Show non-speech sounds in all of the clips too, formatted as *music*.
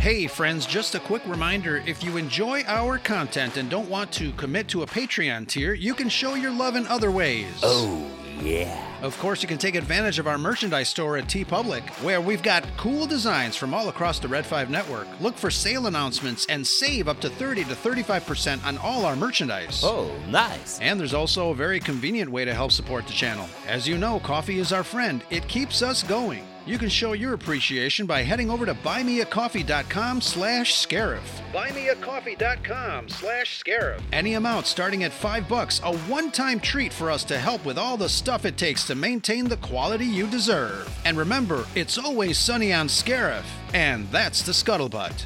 Hey, friends, just a quick reminder if you enjoy our content and don't want to commit to a Patreon tier, you can show your love in other ways. Oh, yeah. Of course, you can take advantage of our merchandise store at TeePublic, where we've got cool designs from all across the Red 5 network. Look for sale announcements and save up to 30 to 35% on all our merchandise. Oh, nice. And there's also a very convenient way to help support the channel. As you know, coffee is our friend. It keeps us going. You can show your appreciation by heading over to buymeacoffee.com slash scarif. Buymeacoffee.com slash scarif. Any amount starting at five bucks, a one-time treat for us to help with all the stuff it takes to maintain the quality you deserve. And remember, it's always sunny on Scarif, and that's the scuttlebutt.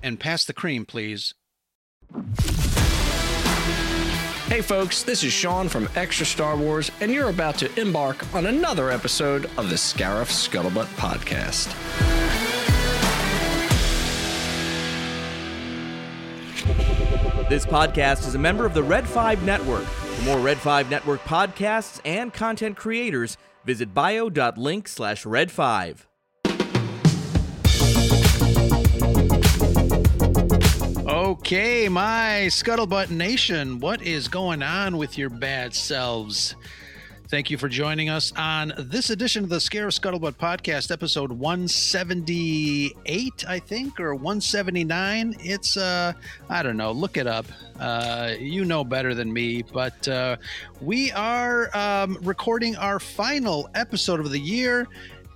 And pass the cream, please. Hey, folks, this is Sean from Extra Star Wars, and you're about to embark on another episode of the Scarif Scuttlebutt Podcast. This podcast is a member of the Red 5 Network. For more Red 5 Network podcasts and content creators, visit bio.link slash red5. Okay, my Scuttlebutt Nation, what is going on with your bad selves? Thank you for joining us on this edition of the Scarif Scuttlebutt podcast, episode 178, I think, or 179. It's, uh, I don't know, look it up. Uh, you know better than me, but uh, we are um, recording our final episode of the year.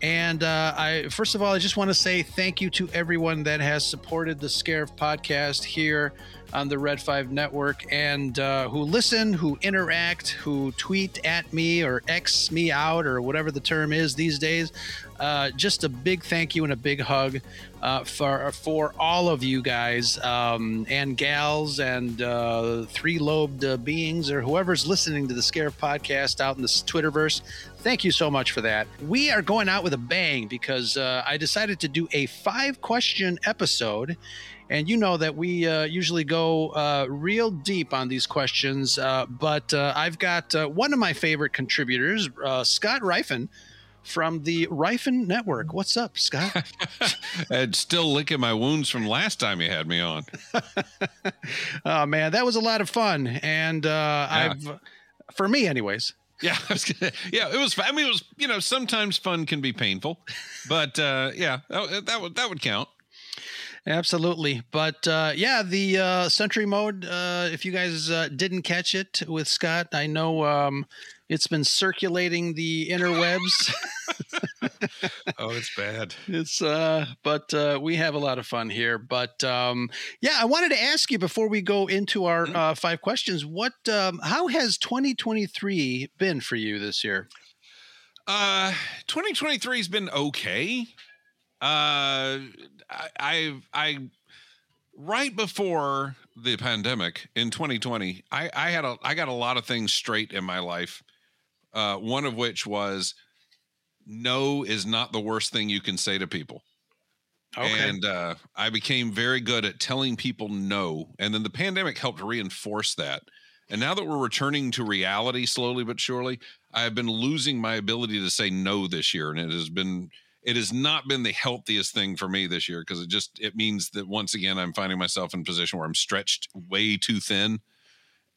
And uh, I, first of all, I just want to say thank you to everyone that has supported the Scarif podcast here on the Red 5 network and uh, who listen, who interact, who tweet at me or X me out or whatever the term is these days. Uh, just a big thank you and a big hug uh, for for all of you guys um, and gals and uh, three lobed uh, beings or whoever's listening to the Scarif podcast out in the Twitterverse. Thank you so much for that. We are going out with a bang because uh, I decided to do a five question episode. And you know that we uh, usually go uh, real deep on these questions, uh, but uh, I've got uh, one of my favorite contributors, uh, Scott Ryfun from the Rifen Network. What's up, Scott? *laughs* and still licking my wounds from last time you had me on. *laughs* oh man, that was a lot of fun, and yeah. I've, for me, anyways. Yeah, *laughs* gonna, yeah, it was. Fun. I mean, it was. You know, sometimes fun can be painful, but uh, yeah, that, that would that would count. Absolutely. But uh, yeah, the uh, Sentry mode, uh, if you guys uh, didn't catch it with Scott, I know um, it's been circulating the interwebs. oh, it's bad. *laughs* It's uh but uh we have a lot of fun here. But um yeah, I wanted to ask you before we go into our mm-hmm. uh five questions, what um how has 2023 been for you this year? Uh 2023 has been okay. Uh I I right before the pandemic in 2020, I I had a I got a lot of things straight in my life. Uh, one of which was no is not the worst thing you can say to people. Okay. And uh, I became very good at telling people no. And then the pandemic helped reinforce that. And now that we're returning to reality slowly but surely, I have been losing my ability to say no this year. And it has been it has not been the healthiest thing for me this year because it just it means that once again I'm finding myself in a position where I'm stretched way too thin.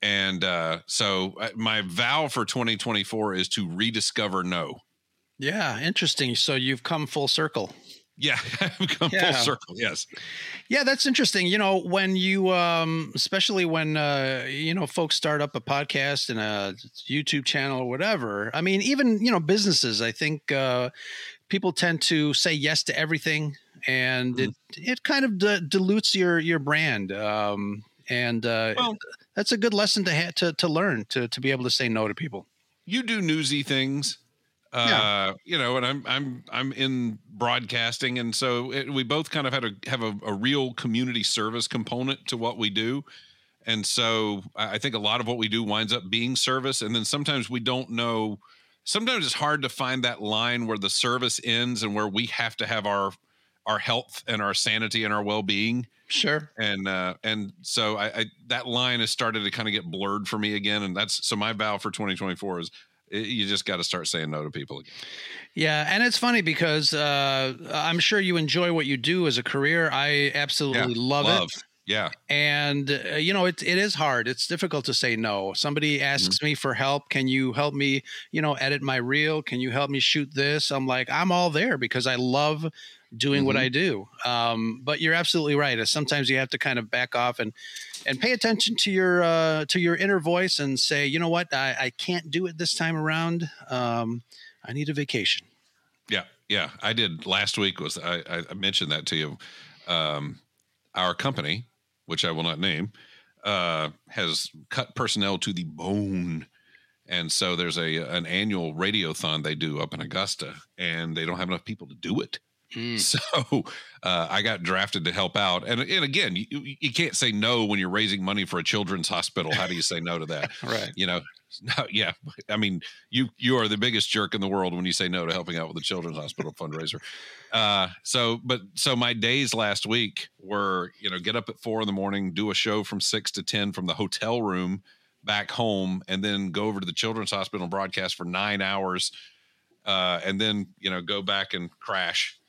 And uh, so uh, my vow for 2024 is to rediscover no. Yeah, interesting. So you've come full circle. Yeah, *laughs* I've come yeah. full circle. Yes. Yeah, that's interesting. You know, when you, um, especially when uh, you know folks start up a podcast and a YouTube channel or whatever. I mean, even you know businesses. I think uh, people tend to say yes to everything, and mm. it it kind of d- dilutes your your brand. Um, and uh, well, that's a good lesson to ha- to to learn to to be able to say no to people. You do newsy things, uh, yeah. you know, and I'm I'm I'm in broadcasting, and so it, we both kind of had a have a, a real community service component to what we do. And so I think a lot of what we do winds up being service, and then sometimes we don't know sometimes it's hard to find that line where the service ends and where we have to have our our health and our sanity and our well-being sure and uh and so I, I that line has started to kind of get blurred for me again and that's so my vow for 2024 is you just got to start saying no to people again. Yeah, and it's funny because uh, I'm sure you enjoy what you do as a career. I absolutely love, love. it, Yeah. and uh, you know it it is hard. It's difficult to say no. Somebody asks me for help. Can you help me? You know, edit my reel. Can you help me shoot this? I'm like, I'm all there because I love doing what Mhm. I do. Um, but you're absolutely right. Uh, Sometimes you have to kind of back off and and pay attention to your uh, to your inner voice and say, you know what, I, I can't do it this time around. Um, I need a vacation. Yeah, yeah, I did last week. Was I, I I mentioned that to you? Um, our company, which I will not name, uh, has cut personnel to the bone, and so there's a an annual radiothon they do up in Augusta, and they don't have enough people to do it. Mm. So uh, I got drafted to help out, and and again, you, you can't say no when you're raising money for a children's hospital. How do you say no to that? *laughs* Right. you know no, yeah i mean you you are the biggest jerk in the world when you say no to helping out with the children's hospital fundraiser uh so but so my days last week were you know get up at four in the morning do a show from six to ten from the hotel room back home and then go over to the children's hospital and broadcast for nine hours uh and then you know go back and crash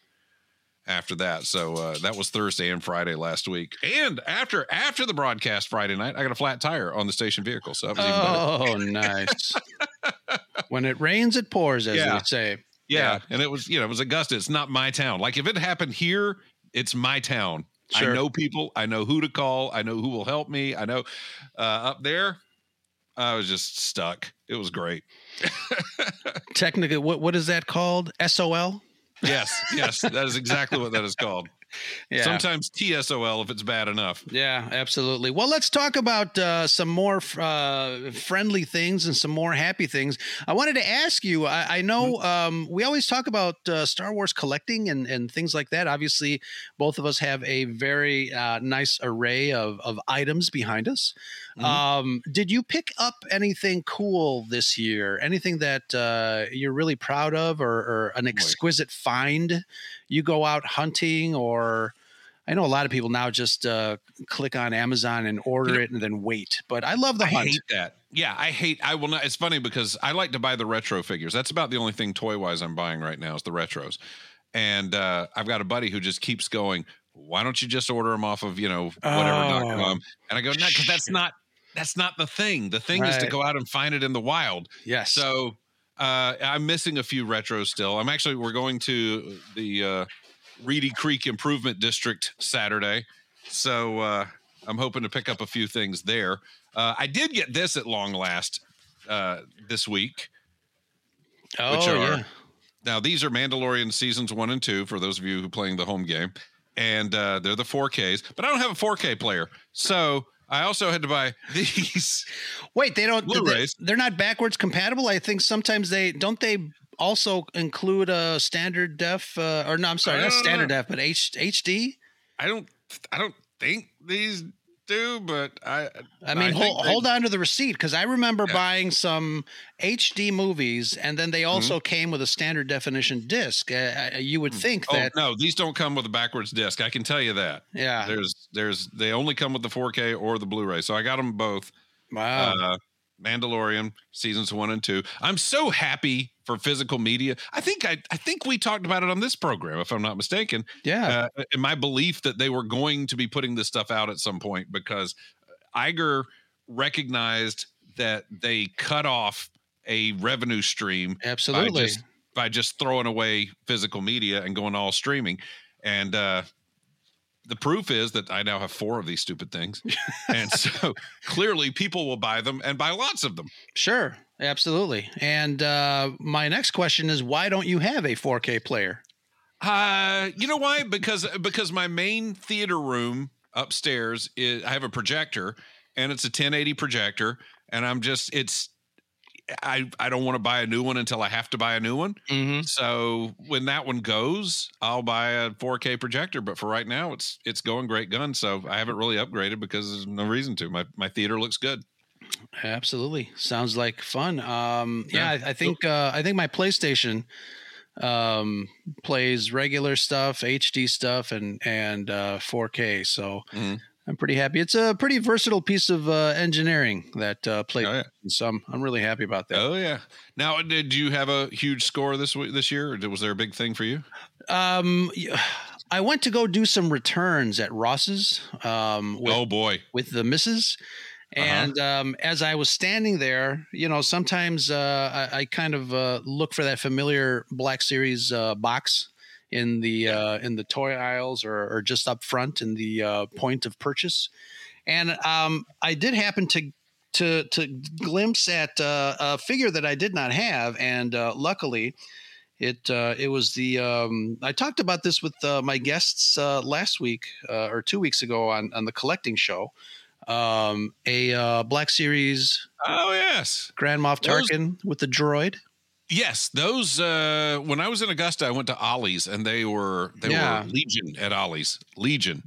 after that. So uh, that was Thursday and Friday last week. And after after the broadcast Friday night, I got a flat tire on the station vehicle. So that was even better. Oh, nice. *laughs* when it rains, it pours, as Yeah. they say. Yeah. And it was, you know, it was Augusta. It's not my town. Like if it happened here, it's my town. Sure. I know people. I know who to call. I know who will help me. I know uh, up there, I was just stuck. It was great. *laughs* Technically, what what is that called? SOL. Yes. Yes. that is exactly what that is called. Yeah. Sometimes TSOL if it's bad enough. Yeah, absolutely. Well, let's talk about uh, some more uh, friendly things and some more happy things. I wanted to ask you. I, I know um, we always talk about uh, Star Wars collecting and, and things like that. Obviously, both of us have a very uh, nice array of, of items behind us. Mhm. Um, did you pick up anything cool this year? Anything that uh, you're really proud of, or, or an exquisite find? You go out hunting, or I know a lot of people now just uh, click on Amazon and order You know- it and then wait. But I love the I hunt. hate that. Yeah, I hate. I will not. It's funny because I like to buy the retro figures. That's about the only thing toy wise I'm buying right now is the retros. And uh, I've got a buddy who just keeps going. Why don't you just order them off of you know whatever.com? Oh, and I go no, because that's not that's not the thing. The thing is to go out and find it in the wild. yes. So uh, I'm missing a few retros still. I'm actually we're going to the uh, Reedy Creek Improvement District Saturday, so uh, I'm hoping to pick up a few things there. Uh, I did get this at long last uh, this week. oh which are- yeah. Now these are Mandalorian seasons one and two for those of you who are playing the home game, and uh, they're the 4Ks. But I don't have a 4K player, so I also had to buy *laughs* these. Wait, they don't. they- Blu-rays. They're not backwards compatible. I think sometimes they don't. They also include a standard def, uh, or no, I'm sorry, not standard def, but H, HD. I don't. I don't think these do, but I. I mean, think hold, they- hold on to the receipt because I remember Yeah. buying some HD movies, and then they Mm-hmm. also came with a standard definition disc. Uh, uh, you would think Oh that, no, these don't come with a backwards disc. I can tell you that. yeah. There's, there's, they only come with the 4K or the Blu-ray. So I got them both. Wow. Uh, Mandalorian seasons one and two. I'm so happy for physical media. I think I, I think we talked about it on this program, if I'm not mistaken. yeah. uh, in my belief that they were going to be putting this stuff out at some point because Iger recognized that they cut off a revenue stream absolutely. by just by just throwing away physical media and going all streaming and uh the proof is that I now have four of these stupid things. and so *laughs* clearly people will buy them and buy lots of them. Sure. Absolutely. And uh, my next question is why don't you have a 4K player? Uh, you know why? Because because my main theater room upstairs is I have a projector and it's a 1080 projector and I'm just it's I I don't want to buy a new one until I have to buy a new one. Mm-hmm. So when that one goes, I'll buy a 4K projector. But for right now, it's it's going great gun. So I haven't really upgraded because there's no reason to. My my theater looks good. Absolutely. Sounds like fun. Um, yeah, Yeah. I, I think uh, I think my PlayStation um, plays regular stuff, HD stuff, and and uh, 4K. So Mhm. I'm pretty happy. It's a pretty versatile piece of uh, engineering that uh, played. Oh, yeah. So I'm, I'm really happy about that. Oh yeah. Now, did you have a huge score this week, this year? Or was there a big thing for you? Um, I went to go do some returns at Ross's um, with, oh boy. with the missus. Uh-huh. And um, as I was standing there, you know, sometimes uh, I, I kind of uh, look for that familiar Black Series uh, box in the uh, in the toy aisles or, or just up front in the uh, point of purchase. And um, I did happen to to to glimpse at uh, a figure that I did not have, and uh, luckily, it uh, it was the um, I talked about this with uh, my guests uh, last week uh, or two weeks ago on on the collecting show. Um, a uh, Black Series Oh yes. Grand Moff Tarkin with the droid. Yes, those. Uh, when I was in Augusta, I went to Ollie's, and they were they Yeah. were Legion at Ollie's. Legion.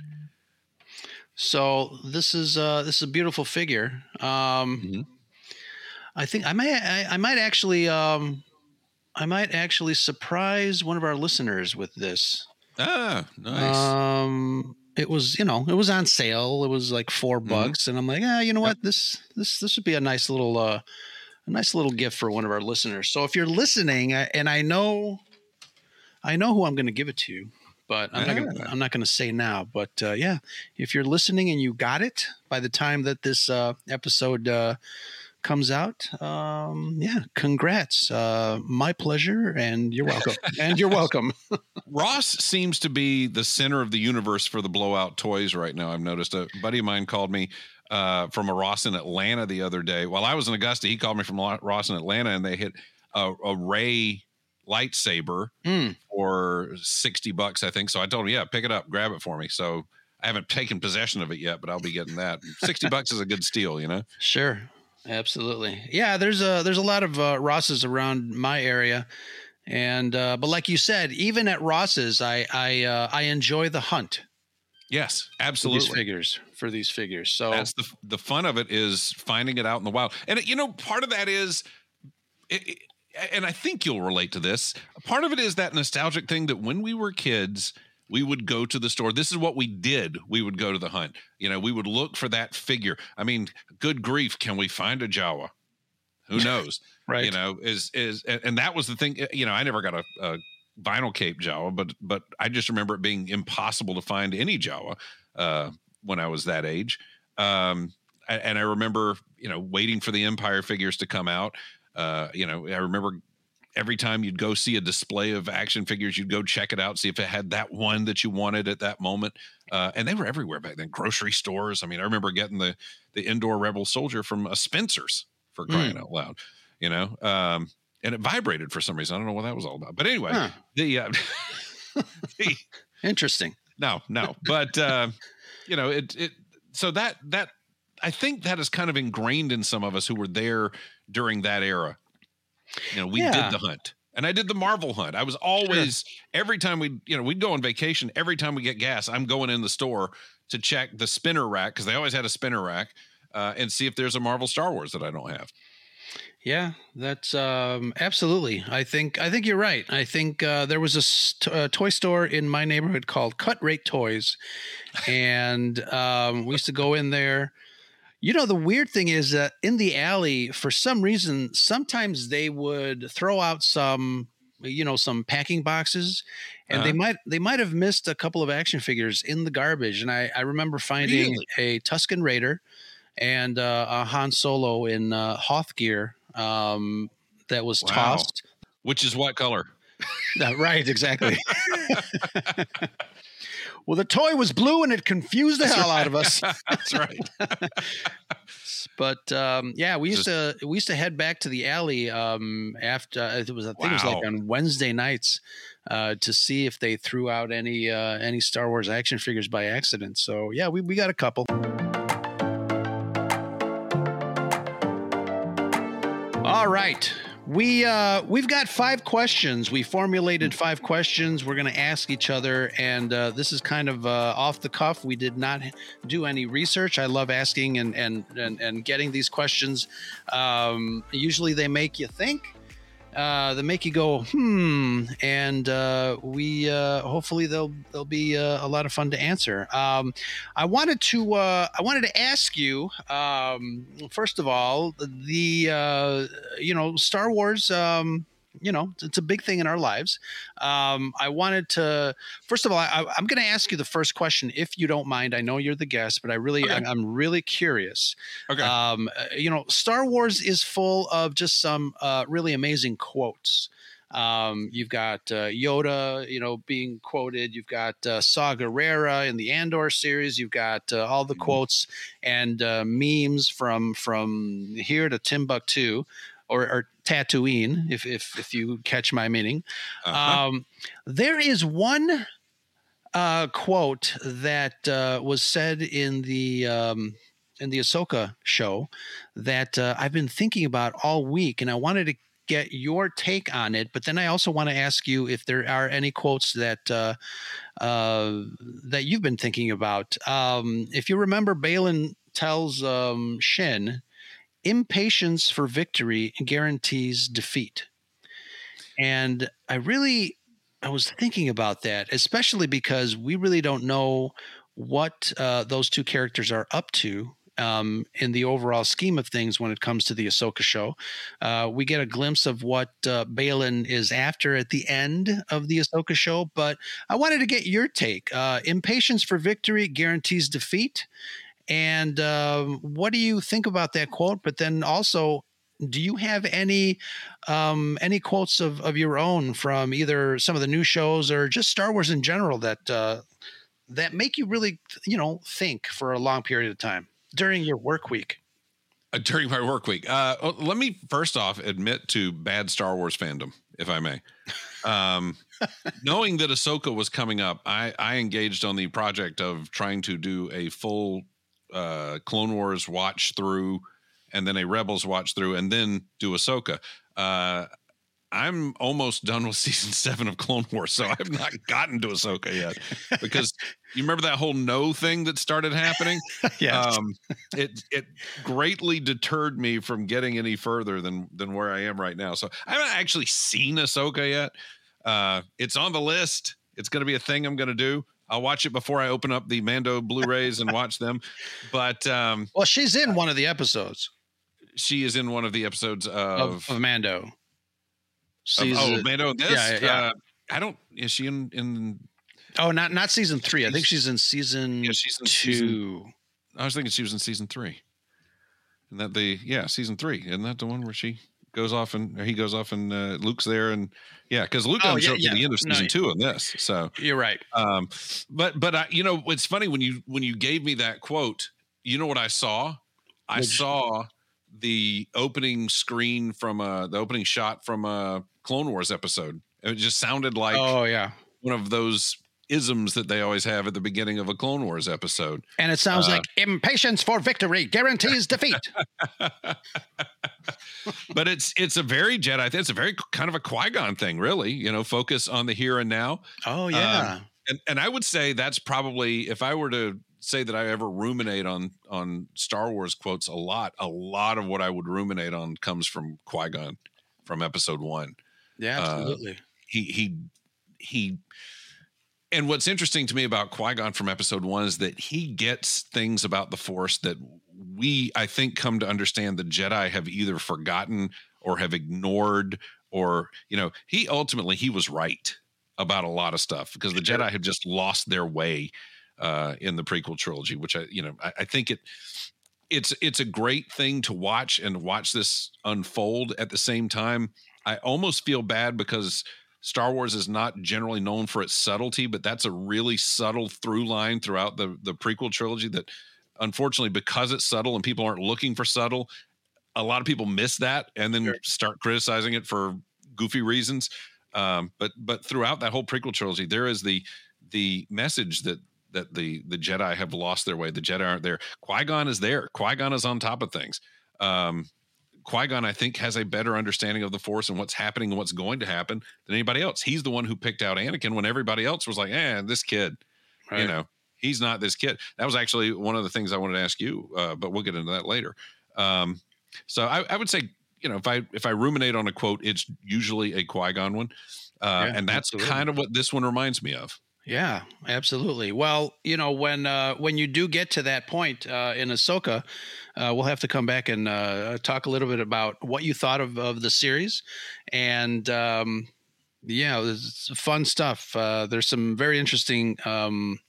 So this is uh, this is a beautiful figure. Um, Mhm. I think I might I, I might actually um, I might actually surprise one of our listeners with this. Ah, nice. Um, it was you know it was on sale. It was like 4 Mhm. bucks, and I'm like, ah, you know what this this this would be a nice little uh, a nice little gift for one of our listeners. So if you're listening, and I know I know who I'm going to give it to, but I'm not gonna, I'm not going to say now. But uh, yeah, if you're listening and you got it by the time that this uh, episode uh, comes out, um, yeah, congrats. Uh, my pleasure, and you're welcome. *laughs* and you're welcome. *laughs* Ross seems to be the center of the universe for the blowout toys right now. I've noticed a buddy of mine called me uh, from a Ross in Atlanta the other day. While I was in Augusta, he called me from Ross in Atlanta, and they hit a, a Ray lightsaber Mm. for sixty bucks, I think. So I told him, yeah, pick it up, grab it for me. So I haven't taken possession of it yet, but I'll be getting that. *laughs* Sixty bucks is a good steal, you know. Sure, absolutely. Yeah, there's a there's a lot of uh, Rosses around my area, and uh, but like you said, even at Ross's, I I uh, I enjoy the hunt Yes, for these absolutely. figures for these figures. So That's the the fun of it is finding it out in the wild. And you know, part of that is, it, it- and I think you'll relate to this. Part of it is that nostalgic thing that when we were kids, we would go to the store. This is what we did. We would go to the hunt. You know, we would look for that figure. I mean, good grief, can we find a Jawa? Who *laughs* knows? right, You know, is is and and that was the thing. You know, I never got a, a vinyl cape Jawa, but but I just remember it being impossible to find any Jawa uh, when I was that age. Um, and I remember, you know, waiting for the Empire figures to come out. Uh, you know, I remember every time you'd go see a display of action figures, you'd go check it out, see if it had that one that you wanted at that moment. Uh, and they were everywhere back then. Grocery stores. I mean, I remember getting the the indoor Rebel Soldier from a Spencer's for crying out loud. You know, um, and it vibrated for some reason. I don't know what that was all about. But anyway, Huh. the, uh, *laughs* the interesting. no, no, but uh, you know, it it so that that I think that is kind of ingrained in some of us who were there during that era. You know, we Yeah. did the hunt. And I did the Marvel hunt. I was always every time we, you know, we'd go on vacation. Every time we get gas, I'm going in the store to check the spinner rack because they always had a spinner rack uh, and see if there's a Marvel Star Wars that I don't have. Yeah, that's um, absolutely. I think I think you're right. I think uh, there was a st- uh, toy store in my neighborhood called Cut Rate Toys, and um, we used to go in there. You know, the weird thing is that in the alley, for some reason, sometimes they would throw out some, you know, some packing boxes, and they Uh-huh. might they might have missed a couple of action figures in the garbage. And I I remember finding Really? a Tusken Raider and uh, a Han Solo in uh, Hoth gear um, that was Wow. tossed. Which is what color? *laughs* Yeah, right, exactly. *laughs* well, the toy was blue and it confused the hell out of us. *laughs* That's right. But um, yeah, we used Just- to we used to head back to the alley um, after it was I think it was like on Wednesday nights uh, to see if they threw out any uh, any Star Wars action figures by accident. So yeah, we, we got a couple. All right. We uh, we've got five questions. We formulated five questions. We're going to ask each other, and uh, this is kind of uh, off the cuff. We did not do any research. I love asking and and and, and getting these questions. Um, usually, they make you think. Uh, that make you go hmm, and uh, we uh, hopefully they'll they'll be uh, a lot of fun to answer. Um, I wanted to uh, I wanted to ask you um, first of all the uh, you know Star Wars. Um, you know, it's a big thing in our lives. Um, I wanted to, first of all, I, am going to ask you the first question, if you don't mind. I know you're the guest, but I really, Okay. I'm, I'm really curious. Okay. Um, uh, you know, Star Wars is full of just some uh, really amazing quotes. Um, you've got uh, Yoda, you know, being quoted. You've got uh, Saw Gerrera in the Andor series. You've got uh, all the Mhm. quotes and uh, memes from from here to Timbuktu, or, or Tatooine, if if if you catch my meaning. Uh-huh. Um, there is one uh, quote that uh, was said in the um, in the Ahsoka show that uh, I've been thinking about all week, and I wanted to get your take on it. But then I also want to ask you if there are any quotes that uh, uh, that you've been thinking about. Um, if you remember, Baylan tells um, Shin, "Impatience for victory guarantees defeat." And I really, I was thinking about that, especially because we really don't know what uh, those two characters are up to um, in the overall scheme of things when it comes to the Ahsoka show. Uh, we get a glimpse of what uh, Baylan is after at the end of the Ahsoka show, but I wanted to get your take. Uh, impatience for victory guarantees defeat. And um, what do you think about that quote? But then also, do you have any um, any quotes of, of your own from either some of the new shows or just Star Wars in general that uh, that make you really you know think for a long period of time during your work week? Uh, during my work week. Uh, oh, let me first off admit to bad Star Wars fandom, if I may. Um, *laughs* knowing that Ahsoka was coming up, I, I engaged on the project of trying to do a full uh, Clone Wars watch through, and then a Rebels watch through, and then do Ahsoka. Uh, I'm almost done with *laughs* season seven of Clone Wars, so I've not gotten to Ahsoka yet because *laughs* you remember that whole no thing that started happening. *laughs* yeah, Um, it it greatly deterred me from getting any further than than where I am right now. So I haven't actually seen Ahsoka yet. Uh, it's on the list. It's going to be a thing I'm going to do. I'll watch it before I open up the Mando Blu-rays and watch them. *laughs* But um, well, she's in one of the episodes she is in one of the episodes of, of, of Mando. of- Season, oh Mando. This yeah, yeah, yeah. Uh, I don't. Is she in in? oh, not not season three. I think she's in season Yeah, she's in two. season- I was thinking she was in season three. And that the yeah season three isn't that the one where she goes off and he goes off and uh, Luke's there and yeah because Luke Oh, doesn't yeah, show up yeah. to the end of season yeah. two of this so You're right. um but but I, you know it's funny when you when you gave me that quote you know what I saw I saw the opening screen from uh the opening shot from a Clone Wars episode it just sounded like oh yeah, one of those isms that they always have at the beginning of a Clone Wars episode and it sounds Uh, like impatience for victory guarantees defeat. *laughs* *laughs* but it's it's a very Jedi. thing. It's a very kind of a Qui Gon thing, really. You know, focus on the here and now. Oh yeah. And and I would say that's probably if I were to say that I ever ruminate on on Star Wars quotes a lot, a lot of what I would ruminate on comes from Qui Gon from Episode One. yeah, uh, absolutely. He he he. And what's interesting to me about Qui Gon from Episode One is that he gets things about the Force that we, I think, come to understand the Jedi have either forgotten or have ignored, or you know, he ultimately he was right about a lot of stuff because the Jedi have just lost their way uh, in the prequel trilogy, which I, you know, I, I think it it's it's a great thing to watch and watch this unfold at the same time. I almost feel bad because Star Wars is not generally known for its subtlety, but that's a really subtle through line throughout the the prequel trilogy that unfortunately because it's subtle and people aren't looking for subtle, a lot of people miss that and then Sure. start criticizing it for goofy reasons. Um, but but throughout that whole prequel trilogy, there is the the message that that the the Jedi have lost their way. The Jedi aren't there. Qui Gon is there. Qui Gon is on top of things. Um, Qui Gon, I think, has a better understanding of the Force and what's happening and what's going to happen than anybody else. He's the one who picked out Anakin when everybody else was like, "Eh, this kid," you know, he's not this kid. That was actually one of the things I wanted to ask you, uh, but we'll get into that later. Um, so I, I would say you know, if I if I ruminate on a quote, it's usually a Qui Gon one, uh, Yeah, and that's absolutely. kind of what this one reminds me of. Yeah, absolutely. Well, you know, when uh, when you do get to that point uh, in Ahsoka, uh, we'll have to come back and uh, talk a little bit about what you thought of, of the series, and um, yeah, it's fun stuff. Uh, there's some very interesting um,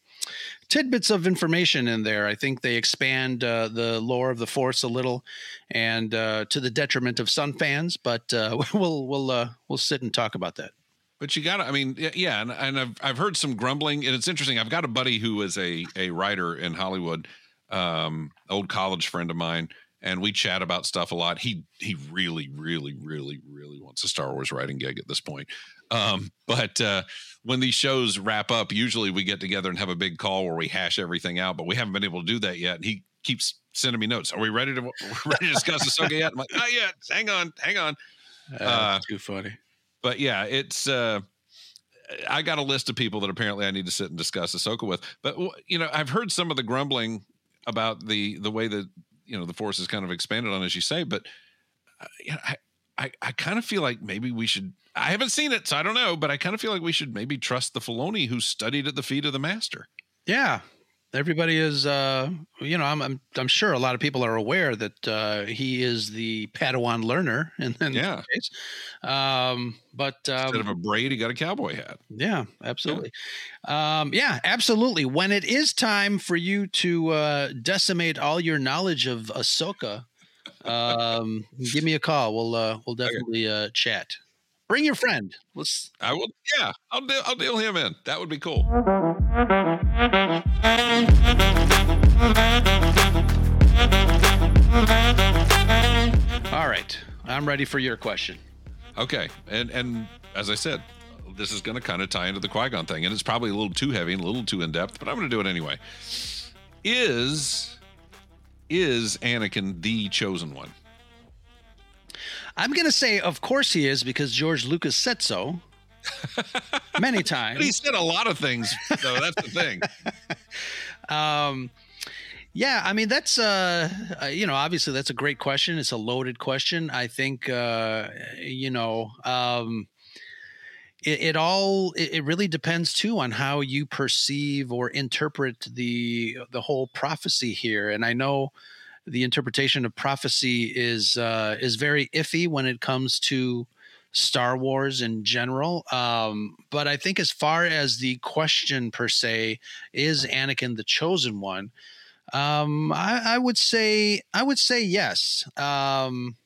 tidbits of information in there. I think they expand uh, the lore of the Force a little, and uh, to the detriment of some fans. But uh, *laughs* we'll we'll uh, we'll sit and talk about that. But you got to, I mean, yeah, and, and I've I've heard some grumbling, and it's interesting. I've got a buddy who is a a writer in Hollywood, um, old college friend of mine, and we chat about stuff a lot. He he really, really, really, really wants a Star Wars writing gig at this point. Um, but uh, when these shows wrap up, usually we get together and have a big call where we hash everything out. But we haven't been able to do that yet. And he keeps sending me notes. Are we ready to *laughs* ready to discuss Ahsoka yet? I'm like, not yet. Hang on, hang on Uh, too funny. But yeah, it's uh I got a list of people that apparently I need to sit and discuss Ahsoka with. But you know, I've heard some of the grumbling about the the way that you know the force is kind of expanded on, as you say. But uh, I I, I kind of feel like maybe we should. I haven't seen it, so I don't know. But I kind of feel like we should maybe trust the Filoni who studied at the feet of the master. Yeah. Everybody is, uh, you know, I'm, I'm, I'm sure a lot of people are aware that uh, he is the Padawan learner, *laughs* in, in Yeah. this case. Um, but Instead of a braid, he got a cowboy hat. yeah, absolutely. Um, yeah, absolutely. When it is time for you to uh, decimate all your knowledge of Ahsoka, um, give me a call. We'll, uh, we'll *laughs* definitely uh, chat. Bring your friend. Let's. I will. Yeah, I'll deal. I'll deal him in. That would be cool. All right, I'm ready for your question. Okay, and and as I said, this is going to kind of tie into the Qui Gon thing, and it's probably a little too heavy and a little too in depth, but I'm going to do it anyway. Is is Anakin the chosen one? I'm going to say, of course he is, because George Lucas said so *laughs* many times. But he said a lot of things, though. That's the thing. *laughs* Um, yeah, I mean that's uh, uh, you know obviously that's a great question. It's a loaded question. I think uh, you know um, it, it all it, it really depends too on how you perceive or interpret the the whole prophecy here. And I know the interpretation of prophecy is uh, is very iffy when it comes to Star Wars in general. Um, but I think as far as the question per se, is Anakin the chosen one? Um, I, I would say I would say yes. Um,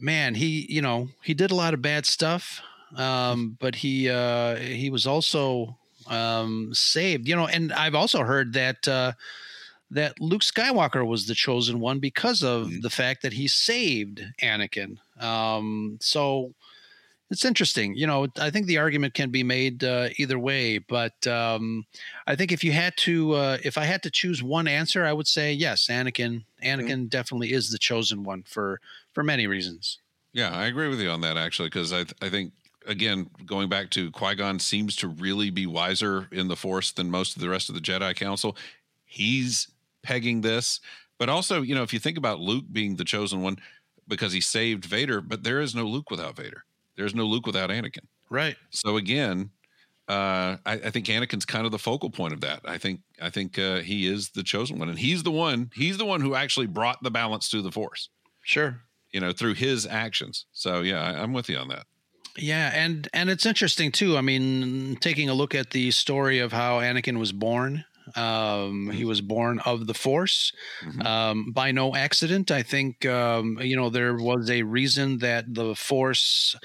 man, he you know he did a lot of bad stuff, um, but he uh, he was also um, saved. You know, and I've also heard that. Uh, that Luke Skywalker was the chosen one because of Mhm. the fact that he saved Anakin. Um, so it's interesting. You know, I think the argument can be made uh, either way, but um, I think if you had to, uh, if I had to choose one answer, I would say yes, Anakin. Anakin definitely is the chosen one for for many reasons. Yeah, I agree with you on that actually, because I I think again going back to Qui Gon seems to really be wiser in the Force than most of the rest of the Jedi Council. He's pegging this, but also you know if you think about Luke being the chosen one because he saved Vader, but there is no Luke without Vader. There's no Luke without Anakin. Right. So again, uh, I, I think Anakin's kind of the focal point of that. I think I think uh, he is the chosen one, and he's the one. He's the one who actually brought the balance to the Force. Sure. You know, through his actions. So yeah, I, I'm with you on that. Yeah, and and it's interesting too. I mean, taking a look at the story of how Anakin was born. Um, he was born of the Force Mhm. um, by no accident. I think um, you know there was a reason that the Force,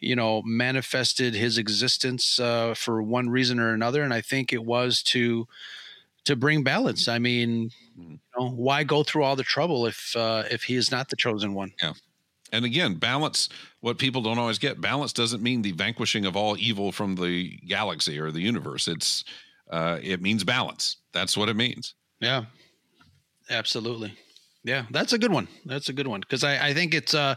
you know, manifested his existence uh, for one reason or another, and I think it was to to bring balance. I mean, Mhm. you know, why go through all the trouble if uh, if he is not the chosen one? Yeah. And again, balance. What people don't always get balance doesn't mean the vanquishing of all evil from the galaxy or the universe. It's uh, it means balance. That's what it means. Yeah, absolutely. Yeah, that's a good one. That's a good one because I, I think it's uh,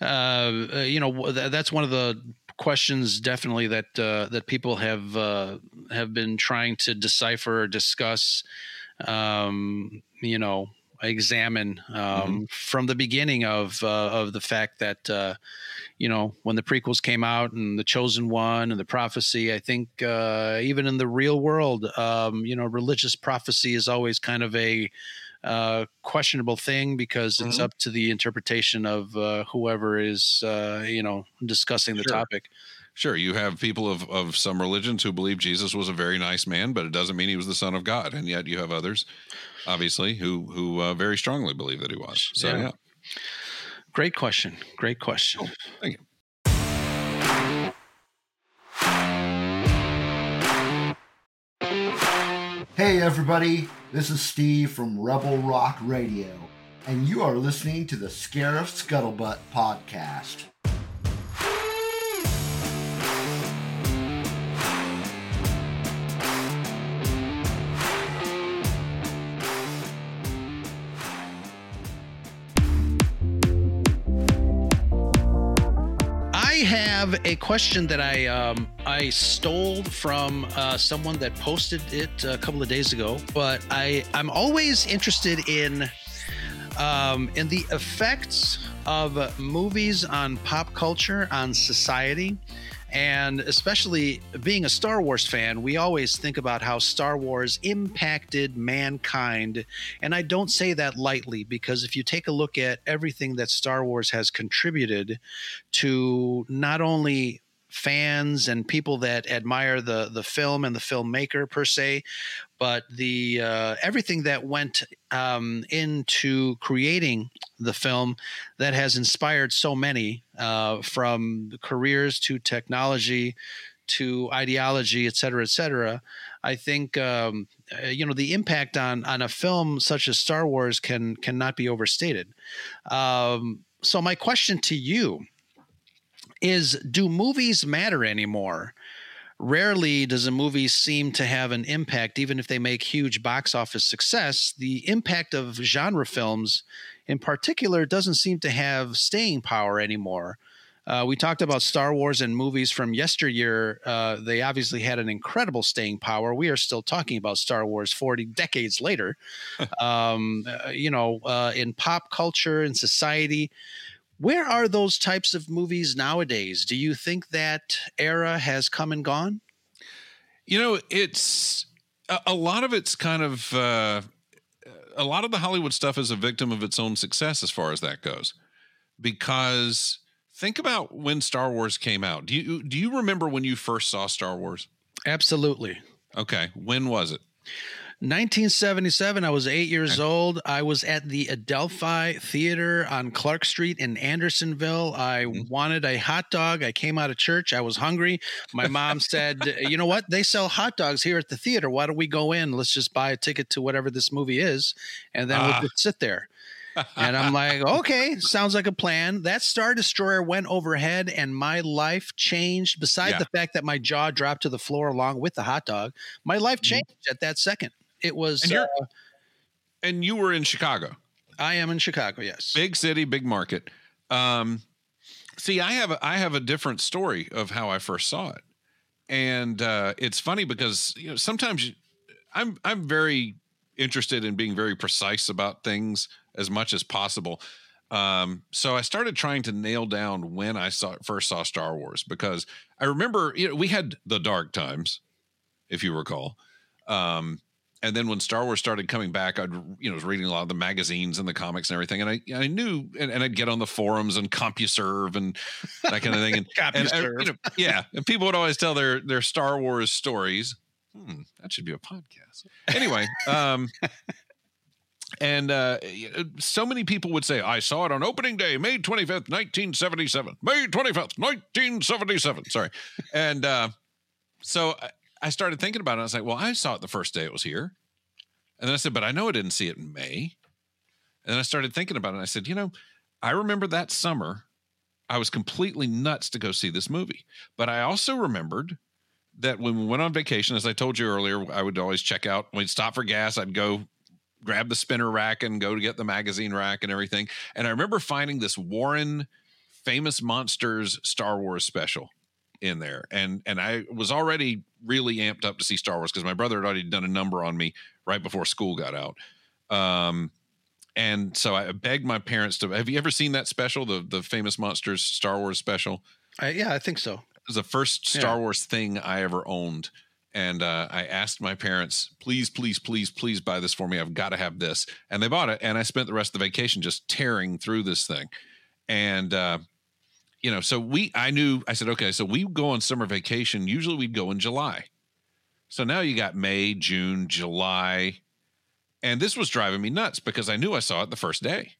uh, you know th- that's one of the questions definitely that uh, that people have uh, have been trying to decipher or discuss. Um, you know, examine um, Mm-hmm. from the beginning of uh, of the fact that uh, you know when the prequels came out and the chosen one and the prophecy. I think uh, even in the real world, um, you know, religious prophecy is always kind of a uh, questionable thing because it's Mhm. up to the interpretation of uh, whoever is uh, you know discussing the Sure. topic. Sure, you have people of, of some religions who believe Jesus was a very nice man, but it doesn't mean he was the son of God. And yet you have others, obviously, who who uh, very strongly believe that he was. So Yeah. yeah, Great question. Great question. thank you. Hey everybody, this is Steve from Rebel Rock Radio, and you are listening to the Scarif Scuttlebutt podcast. Have a question that I um, I stole from uh, someone that posted it a couple of days ago, but I I'm always interested in um, in the effects of movies on pop culture on society. And especially being a Star Wars fan, we always think about how Star Wars impacted mankind. And I don't say that lightly because if you take a look at everything that Star Wars has contributed to not only fans and people that admire the the film and the filmmaker per se, but the uh, everything that went um, into creating the film that has inspired so many uh, from careers to technology to ideology, et cetera, et cetera. I think um, uh, you know the impact on on a film such as Star Wars can cannot be overstated. Um, so my question to you is: Do movies matter anymore? Rarely does a movie seem to have an impact, even if they make huge box office success. The impact of genre films, in particular, doesn't seem to have staying power anymore. Uh, we talked about Star Wars and movies from yesteryear. Uh, they obviously had an incredible staying power. We are still talking about Star Wars 40 decades later. *laughs* um, uh, you know, uh, in pop culture and society, where are those types of movies nowadays? Do you think that era has come and gone? You know, it's a, a lot of it's kind of uh, a lot of the Hollywood stuff is a victim of its own success as far as that goes. Because think about when Star Wars came out. Do you do you remember when you first saw Star Wars? Absolutely. Okay, when was it? 1977, I was eight years old. I was at the Adelphi Theater on Clark Street in Andersonville. I wanted a hot dog. I came out of church. I was hungry. My mom *laughs* said, You know what? They sell hot dogs here at the theater. Why don't we go in? Let's just buy a ticket to whatever this movie is, and then Ah. we'll just sit there. *laughs* and I'm like, okay, sounds like a plan. That Star Destroyer went overhead, and my life changed. Besides Yeah. the fact that my jaw dropped to the floor along with the hot dog, my life changed at that second. It was. And uh, And you were in Chicago. I am in Chicago. Yes. big city, big market. Um, see, I have a, I have a different story of how I first saw it, and uh, it's funny because you know sometimes you, I'm I'm very interested in being very precise about things as much as possible. Um, so I started trying to nail down when I saw first saw Star Wars because I remember you know we had the dark times, if you recall. Um, and then when Star Wars started coming back, I'd you know was reading a lot of the magazines and the comics and everything, and I I knew and, and I'd get on the forums and CompuServe and that kind of thing, and, and you know, yeah, and people would always tell their their Star Wars stories. Hmm, that should be a podcast. Anyway, um, and uh, so many people would say, "I saw it on opening day, May twenty fifth, nineteen seventy seven, May twenty fifth, nineteen seventy seven. Sorry, and uh, so I, started thinking about it. I was like, well, I saw it the first day it was here. And then I said, but I know I didn't see it in May. And then I started thinking about it. And I said, you know, I remember that summer, I was completely nuts to go see this movie. But I also remembered that when we went on vacation, as I told you earlier, I would always check out, we'd stop for gas, I'd go grab the spinner rack and go to get the magazine rack and everything. And I remember finding this Warren Famous Monsters Star Wars special in there and and I was already really amped up to see Star Wars because my brother had already done a number on me right before school got out. Um and so I begged my parents to. Have you ever seen that special, the the famous monsters Star Wars special? I, yeah, I think so. It was the first Star Yeah. Wars thing I ever owned. And uh, I asked my parents, please, please, please, please buy this for me. I've got to have this. And they bought it. And I spent the rest of the vacation just tearing through this thing. And, uh, you know, so we, I knew, I said, okay, so we go on summer vacation. Usually we'd go in July. So now you got May, June, July. And this was driving me nuts because I knew I saw it the first day.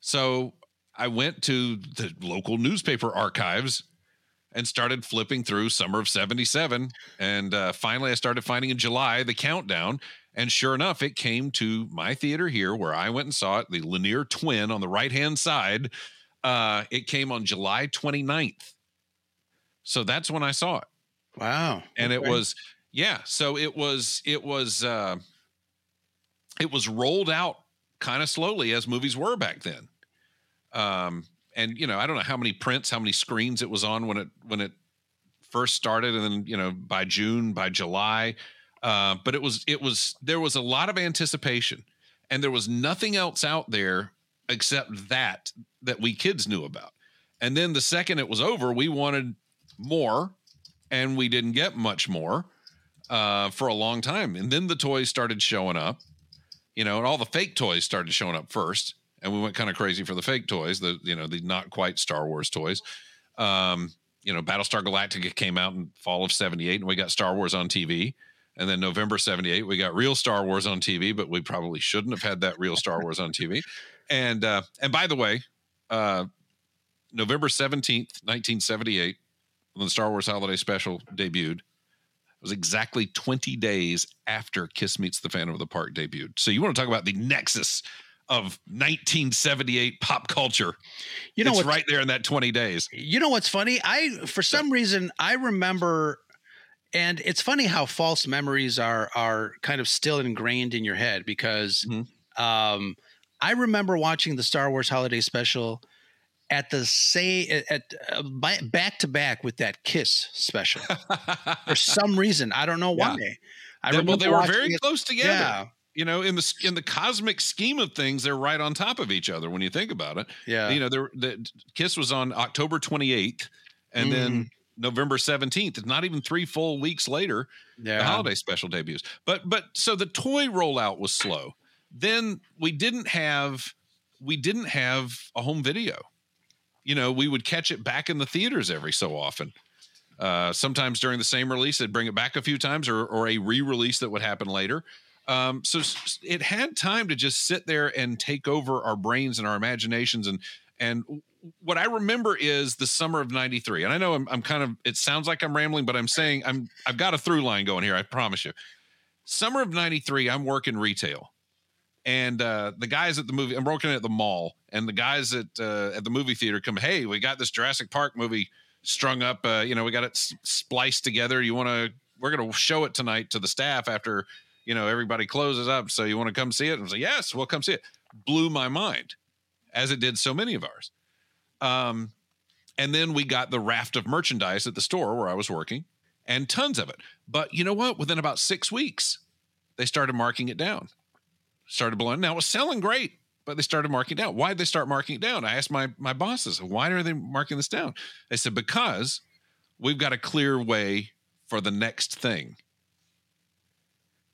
So I went to the local newspaper archives and started flipping through summer of 77 and uh, finally i started finding in july the countdown and sure enough it came to my theater here where i went and saw it the Lanier twin on the right hand side uh, it came on july 29th so that's when i saw it. Wow. and it was yeah so it was it was uh it was rolled out kind of slowly as movies were back then. Um and you know i don't know how many prints how many screens it was on when it when it first started and then you know by june by july. Uh but it was it was there was a lot of anticipation and there was nothing else out there except that that we kids knew about and then the second it was over we wanted more and we didn't get much more uh, for a long time. And then the toys started showing up, you know, and all the fake toys started showing up first, and we went kind of crazy for the fake toys, the you know the not quite Star Wars toys. Um, you know, Battlestar Galactica came out in fall of '78, and we got Star Wars on TV. And then November '78, we got real Star Wars on TV, but we probably shouldn't have had that real Star Wars on TV. And uh, and by the way, uh, November seventeenth, nineteen seventy-eight, when the Star Wars Holiday Special debuted. It was exactly 20 days after Kiss Meets the Phantom of the Park debuted. So you want to talk about the nexus of 1978 pop culture? You know it's right there in that 20 days. You know what's funny? I for some reason I remember and it's funny how false memories are are kind of still ingrained in your head because Mhm. um I remember watching the Star Wars holiday special at the say at uh, back to back with that Kiss special for some reason. I don't know Yeah. why. I They- well, they were very it- close together. Yeah, You know, in the in the cosmic scheme of things, they're right on top of each other when you think about it. yeah. you know, there the Kiss was on October 28th, and Mm. then November 17th. It's Not even three full weeks later, yeah. the holiday special debuts. But but so the toy rollout was slow. Then we didn't have we didn't have a home video. You know, we would catch it back in the theaters every so often. Uh, sometimes during the same release, they'd bring it back a few times, or or a re-release that would happen later. Um, so it had time to just sit there and take over our brains and our imaginations and and what I remember is the summer of 93. And I know I'm, I'm kind of, it sounds like I'm rambling, but I'm saying I'm, I've got a through line going here. I promise you. Summer of 93, I'm working retail. And uh, the guys at the movie, I'm working at the mall, and the guys at uh, at the movie theater come, hey, we got this Jurassic Park movie strung up. Uh, you know, we got it s- spliced together. You want to? We're going to show it tonight to the staff after you know everybody closes up. So you want to come see it? And I was like, yes, we'll come see it. Blew my mind, as it did so many of ours. Um, and then we got the raft of merchandise at the store where I was working, and tons of it. But you know what? Within about six weeks, they started marking it down. Started blowing. Now it was selling great, but they started marking it down. Why did they start marking it down? I asked my my bosses, why are they marking this down? They said because we've got a clear way for the next thing.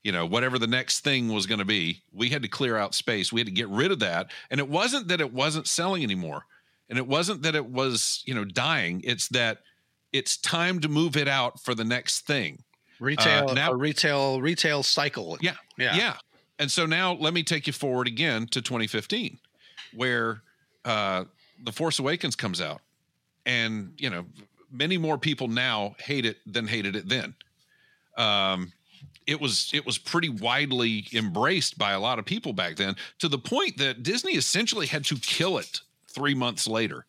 You know, whatever the next thing was going to be, we had to clear out space. We had to get rid of that. And it wasn't that it wasn't selling anymore. And it wasn't that it was, you know, dying. It's that it's time to move it out for the next thing. retail uh, now- a retail retail cycle. Yeah. Yeah. Yeah. And so now let me take you forward again to 2015, where uh, The Force Awakens comes out. And, you know, many more people now hate it than hated it then. Um, it was it was pretty widely embraced by a lot of people back then to the point that Disney essentially had to kill it three months later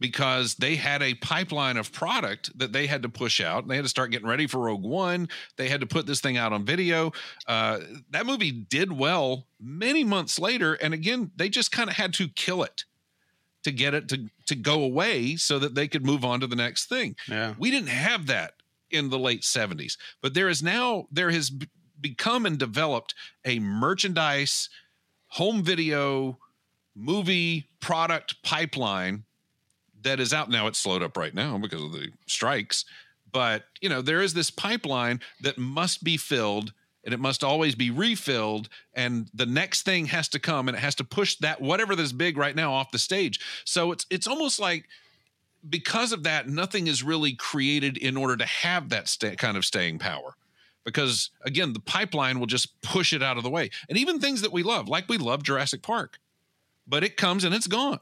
because they had a pipeline of product that they had to push out. And they had to start getting ready for Rogue One. They had to put this thing out on video. Uh, that movie did well many months later, and again, they just kind of had to kill it to get it to to go away so that they could move on to the next thing. Yeah. We didn't have that in the late 70s, but there is now there has b- become and developed a merchandise home video movie product pipeline that is out now. It's slowed up right now because of the strikes, but you know there is this pipeline that must be filled and it must always be refilled and the next thing has to come and it has to push that whatever that's big right now off the stage so it's it's almost like because of that nothing is really created in order to have that kind of staying power because again the pipeline will just push it out of the way and even things that we love like we love Jurassic Park but it comes and it's gone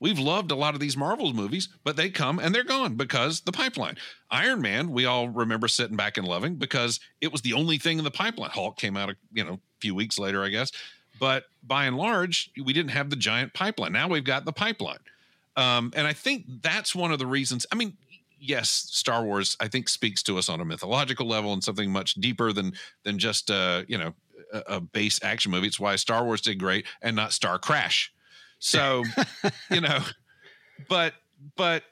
We've loved a lot of these Marvels movies, but they come and they're gone because the pipeline. Iron Man, we all remember sitting back and loving because it was the only thing in the pipeline. Hulk came out, a, you know, a few weeks later, I guess. But by and large, we didn't have the giant pipeline. Now we've got the pipeline. Um, and I think that's one of the reasons. I mean, yes, Star Wars, I think, speaks to us on a mythological level and something much deeper than than just uh, you know, a, a base action movie. It's why Star Wars did great and not Star Crash so, *laughs* you know, but but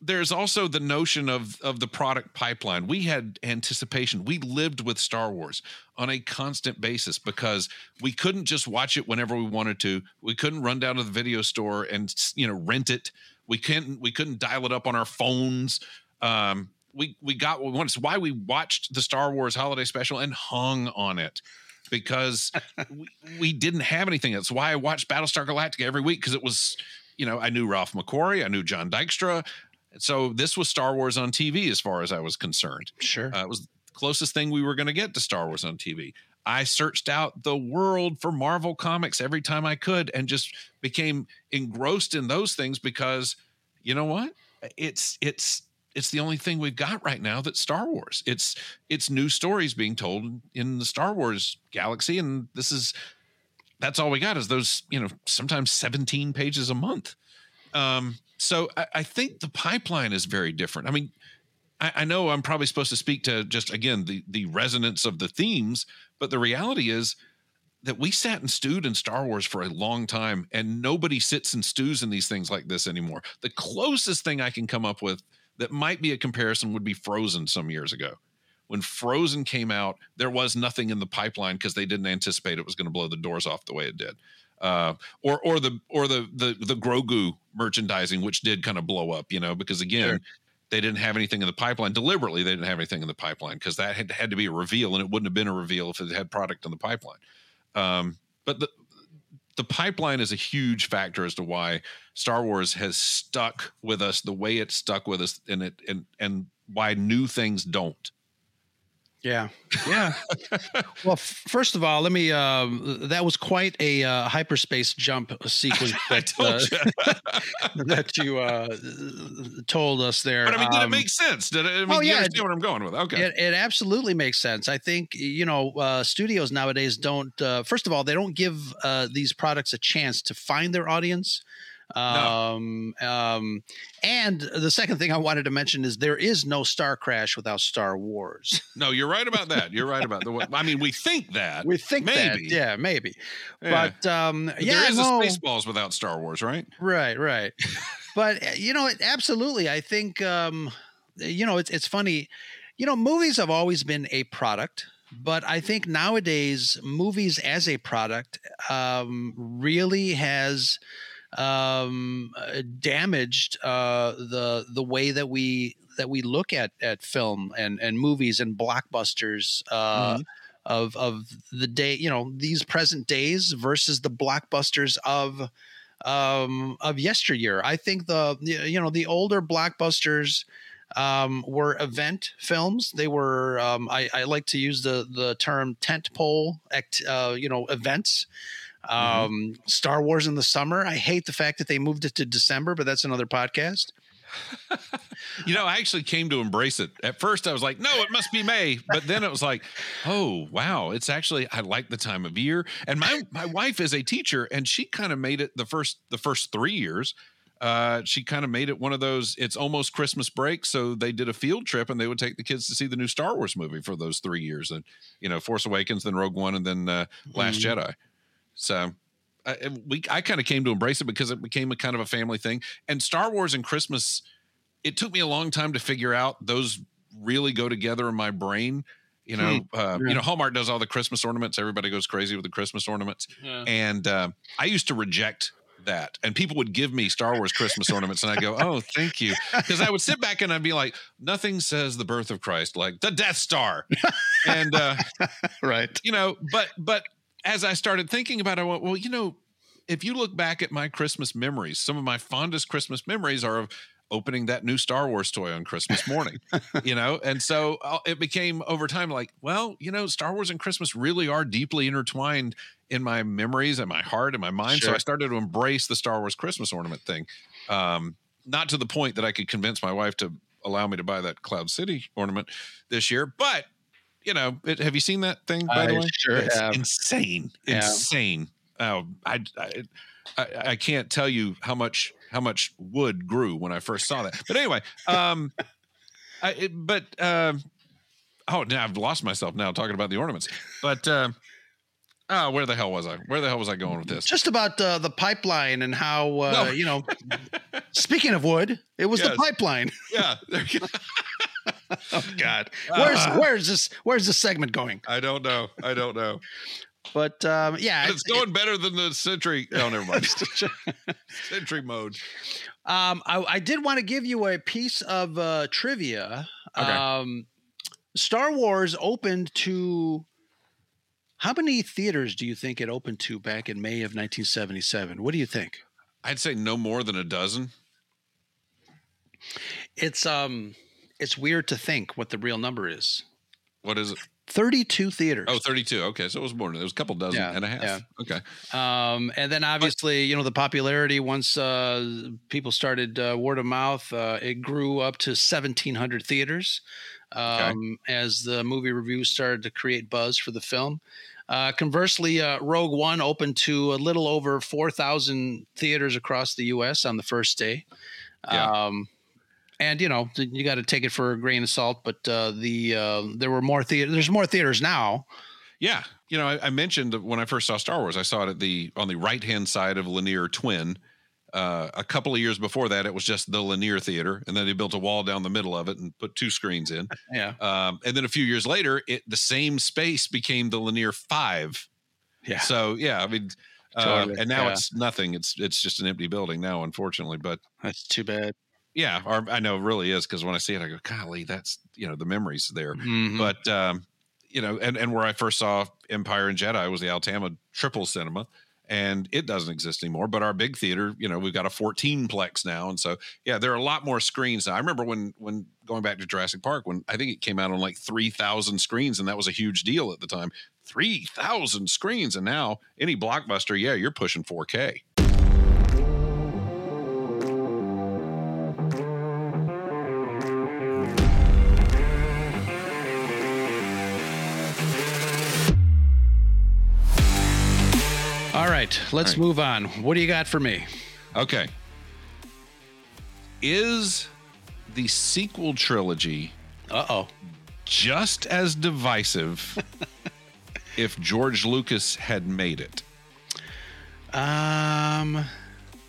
there's also the notion of of the product pipeline. We had anticipation. We lived with Star Wars on a constant basis because we couldn't just watch it whenever we wanted to. We couldn't run down to the video store and you know rent it. We couldn't we couldn't dial it up on our phones. Um, we we got what we wanted. It's why we watched the Star Wars holiday special and hung on it because *laughs* we, we, didn't have anything. That's why I watched Battlestar Galactica every week because it was, you know, I knew Ralph McQuarrie, I knew John Dykstra. So this was Star Wars on TV as far as I was concerned. Sure. Uh, it was the closest thing we were going to get to Star Wars on TV. I searched out the world for Marvel comics every time I could and just became engrossed in those things because you know what? It's it's it's the only thing we've got right now that's Star Wars. It's it's new stories being told in the Star Wars galaxy, and this is that's all we got is those you know sometimes 17 pages a month. Um, so I, I think the pipeline is very different. I mean, I, I know I'm probably supposed to speak to just again the the resonance of the themes, but the reality is that we sat and stewed in Star Wars for a long time, and nobody sits and stews in these things like this anymore. The closest thing I can come up with that might be a comparison would be Frozen some years ago. When Frozen came out, there was nothing in the pipeline because they didn't anticipate it was going to blow the doors off the way it did. Uh, or or the or the the the Grogu merchandising, which did kind of blow up, you know, because again, sure. they didn't have anything in the pipeline. Deliberately, they didn't have anything in the pipeline because that had had to be a reveal, and it wouldn't have been a reveal if it had product in the pipeline. Um, but the the pipeline is a huge factor as to why Star Wars has stuck with us the way it stuck with us and it and and why new things don't. Yeah. Yeah. well, f- first of all, let me. Uh, that was quite a uh, hyperspace jump sequence *laughs* that, uh, *laughs* that you uh, told us there. But I mean, did um, it make sense? Did it? I mean, oh, yeah. You understand what I'm going with? Okay. It, it absolutely makes sense. I think you know uh, studios nowadays don't. Uh, first of all, they don't give these products a chance to find their audience. Um, no. um, and the second thing I wanted to mention is there is no Star Crash without Star Wars. *laughs* no, you're right about that. You're right about the. I mean, we think that. We think maybe. That, yeah, maybe. Yeah. But um, yeah, there is no, a Spaceballs without Star Wars, right? Right, right. *laughs* but uh, you know, absolutely. I think um, you know, it's it's funny. You know, movies have always been a product but I think nowadays movies as a product um, really has um, uh, damaged uh, the the way that we that we look at at film and and movies and blockbusters. Uh, mm-hmm. Of, of the day, you know, these present days versus the blockbusters of um, of yesteryear. I think the you know the older blockbusters um, were event films. They were um, I, I, like to use the the term tent pole act, uh, you know events. Mm-hmm. Um, mm-hmm. Star Wars in the summer. I hate the fact that they moved it to December, but that's another podcast. you know, I actually came to embrace it. At first, I was like, no, it must be May. But then it was like, oh, wow, it's actually, I like the time of year. And my, my wife is a teacher and she kind of made it the first, the first three years. Uh, she kind of made it one of those, it's almost Christmas break. So they did a field trip and they would take the kids to see the new Star Wars movie for those three years. And, you know, Force Awakens, then Rogue One, and then uh, Last mm. Jedi. So I, we I kind of came to embrace it because it became a kind of a family thing. And Star Wars and Christmas, it took me a long time to figure out those really go together in my brain. You know, Hmm. uh, Yeah. you know, Hallmark does all the Christmas ornaments. Everybody goes crazy with the Christmas ornaments, and uh, I used to reject that. And people would give me Star Wars Christmas ornaments, and I go, "Oh, thank you," *laughs* because I would sit back and I'd be like, "Nothing says the birth of Christ like the Death Star," and uh, *laughs* right. you know, but but as I started thinking about it, I went, well, you know, if you look back at my Christmas memories, some of my fondest Christmas memories are of opening that new Star Wars toy on Christmas morning, *laughs* you know, and so uh, it became over time like, well, you know, Star Wars and Christmas really are deeply intertwined in my memories and my heart and my mind. So I started to embrace the Star Wars Christmas ornament thing. Um, not to the point that I could convince my wife to allow me to buy that Cloud City ornament this year, but you know, it, have you seen that thing by the way? sure It's have. insane, Yeah. insane. Oh, I, I, I, I can't tell you how much how much wood grew when I first saw that. But anyway, um, I, it, but um, oh, now I've lost myself now talking about the ornaments. But um, oh, where the hell was I? Where the hell was I going with this? Just about uh, the pipeline and how uh, No. you know. speaking of wood, it was the pipeline. Yeah, there you go. *laughs* Oh God, where's Ah. where's this where's this segment going? I don't know. I don't know. But um, yeah, But it's going better than the Sentry. *laughs* Oh, never mind. *laughs* Sentry mode. Um, I, I did want to give you a piece of uh, trivia. Okay. Um, Star Wars opened to how many theaters do you think it opened to back in May of 1977? What do you think? I'd say no more than a dozen. It's um, it's weird to think what the real number is. What is it? 32 theaters. Oh, 32. Okay. So it was more than it was a couple dozen Yeah, and a half. yeah. Okay. Um, and then obviously, you know, the popularity once uh, people started uh, word of mouth, uh, it grew up to 1,700 theaters um, as the movie reviews started to create buzz for the film. Uh, conversely, uh, Rogue One opened to a little over 4,000 theaters across the U.S. on the first day. Yeah. Um, and you know you got to take it for a grain of salt, but uh, the uh, there were more theaters. There's more theaters now. Yeah. You know, I, I mentioned when I first saw Star Wars, I saw it at the on the right hand side of lanier Twin. Uh, a couple of years before that, it was just the lanier Theater, and then they built a wall down the middle of it and put two screens in. *laughs* Yeah, Um, and then a few years later, it the same space became the lanier Five. yeah. So yeah, I mean, uh, Totally, and now yeah. it's nothing. It's it's just an empty building now, unfortunately. But That's too bad. Yeah, or, I know it really is because when I see it, I go, golly, that's you know the memories there. Mhm. But um, you know, and and where I first saw Empire and Jedi was the Altama Triple Cinema, and it doesn't exist anymore. But our big theater, you know, we've got a 14 plex now, and so yeah, there are a lot more screens now. I remember when when going back to Jurassic Park, when I think it came out on like 3,000 screens, and that was a huge deal at the time. 3,000 screens, and now any blockbuster, yeah, you're pushing 4K. Right, let's right. move on. What do you got for me? Okay. Is the sequel trilogy Uh oh. just as divisive *laughs* if George Lucas had made it? Um.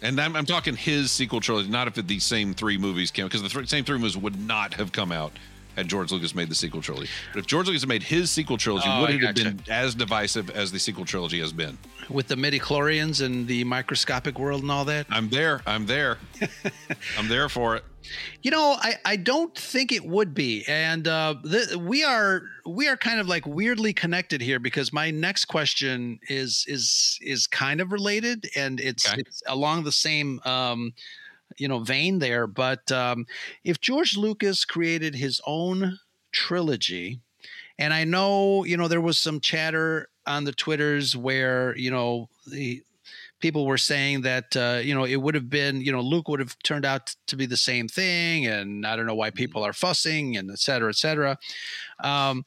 And I'm, I'm talking his sequel trilogy, not if the same three movies came, because the th- same three movies would not have come out had George Lucas made the sequel trilogy. But if George Lucas had made his sequel trilogy, Oh, would I it have been as divisive as the sequel trilogy has been? With the midi chlorians and the microscopic world and all that. I'm there. I'm there. *laughs* I'm there for it. You know, I, I don't think it would be, and uh, th- we are we are kind of like weirdly connected here because my next question is is is kind of related, and it's, Okay. it's along the same um, you know vein there. But um, if George Lucas created his own trilogy, and I know you know there was some chatter on the twitters where you know the people were saying that uh, you know it would have been you know Luke would have turned out to be the same thing, and I don't know why people are fussing and et cetera, et cetera. Um,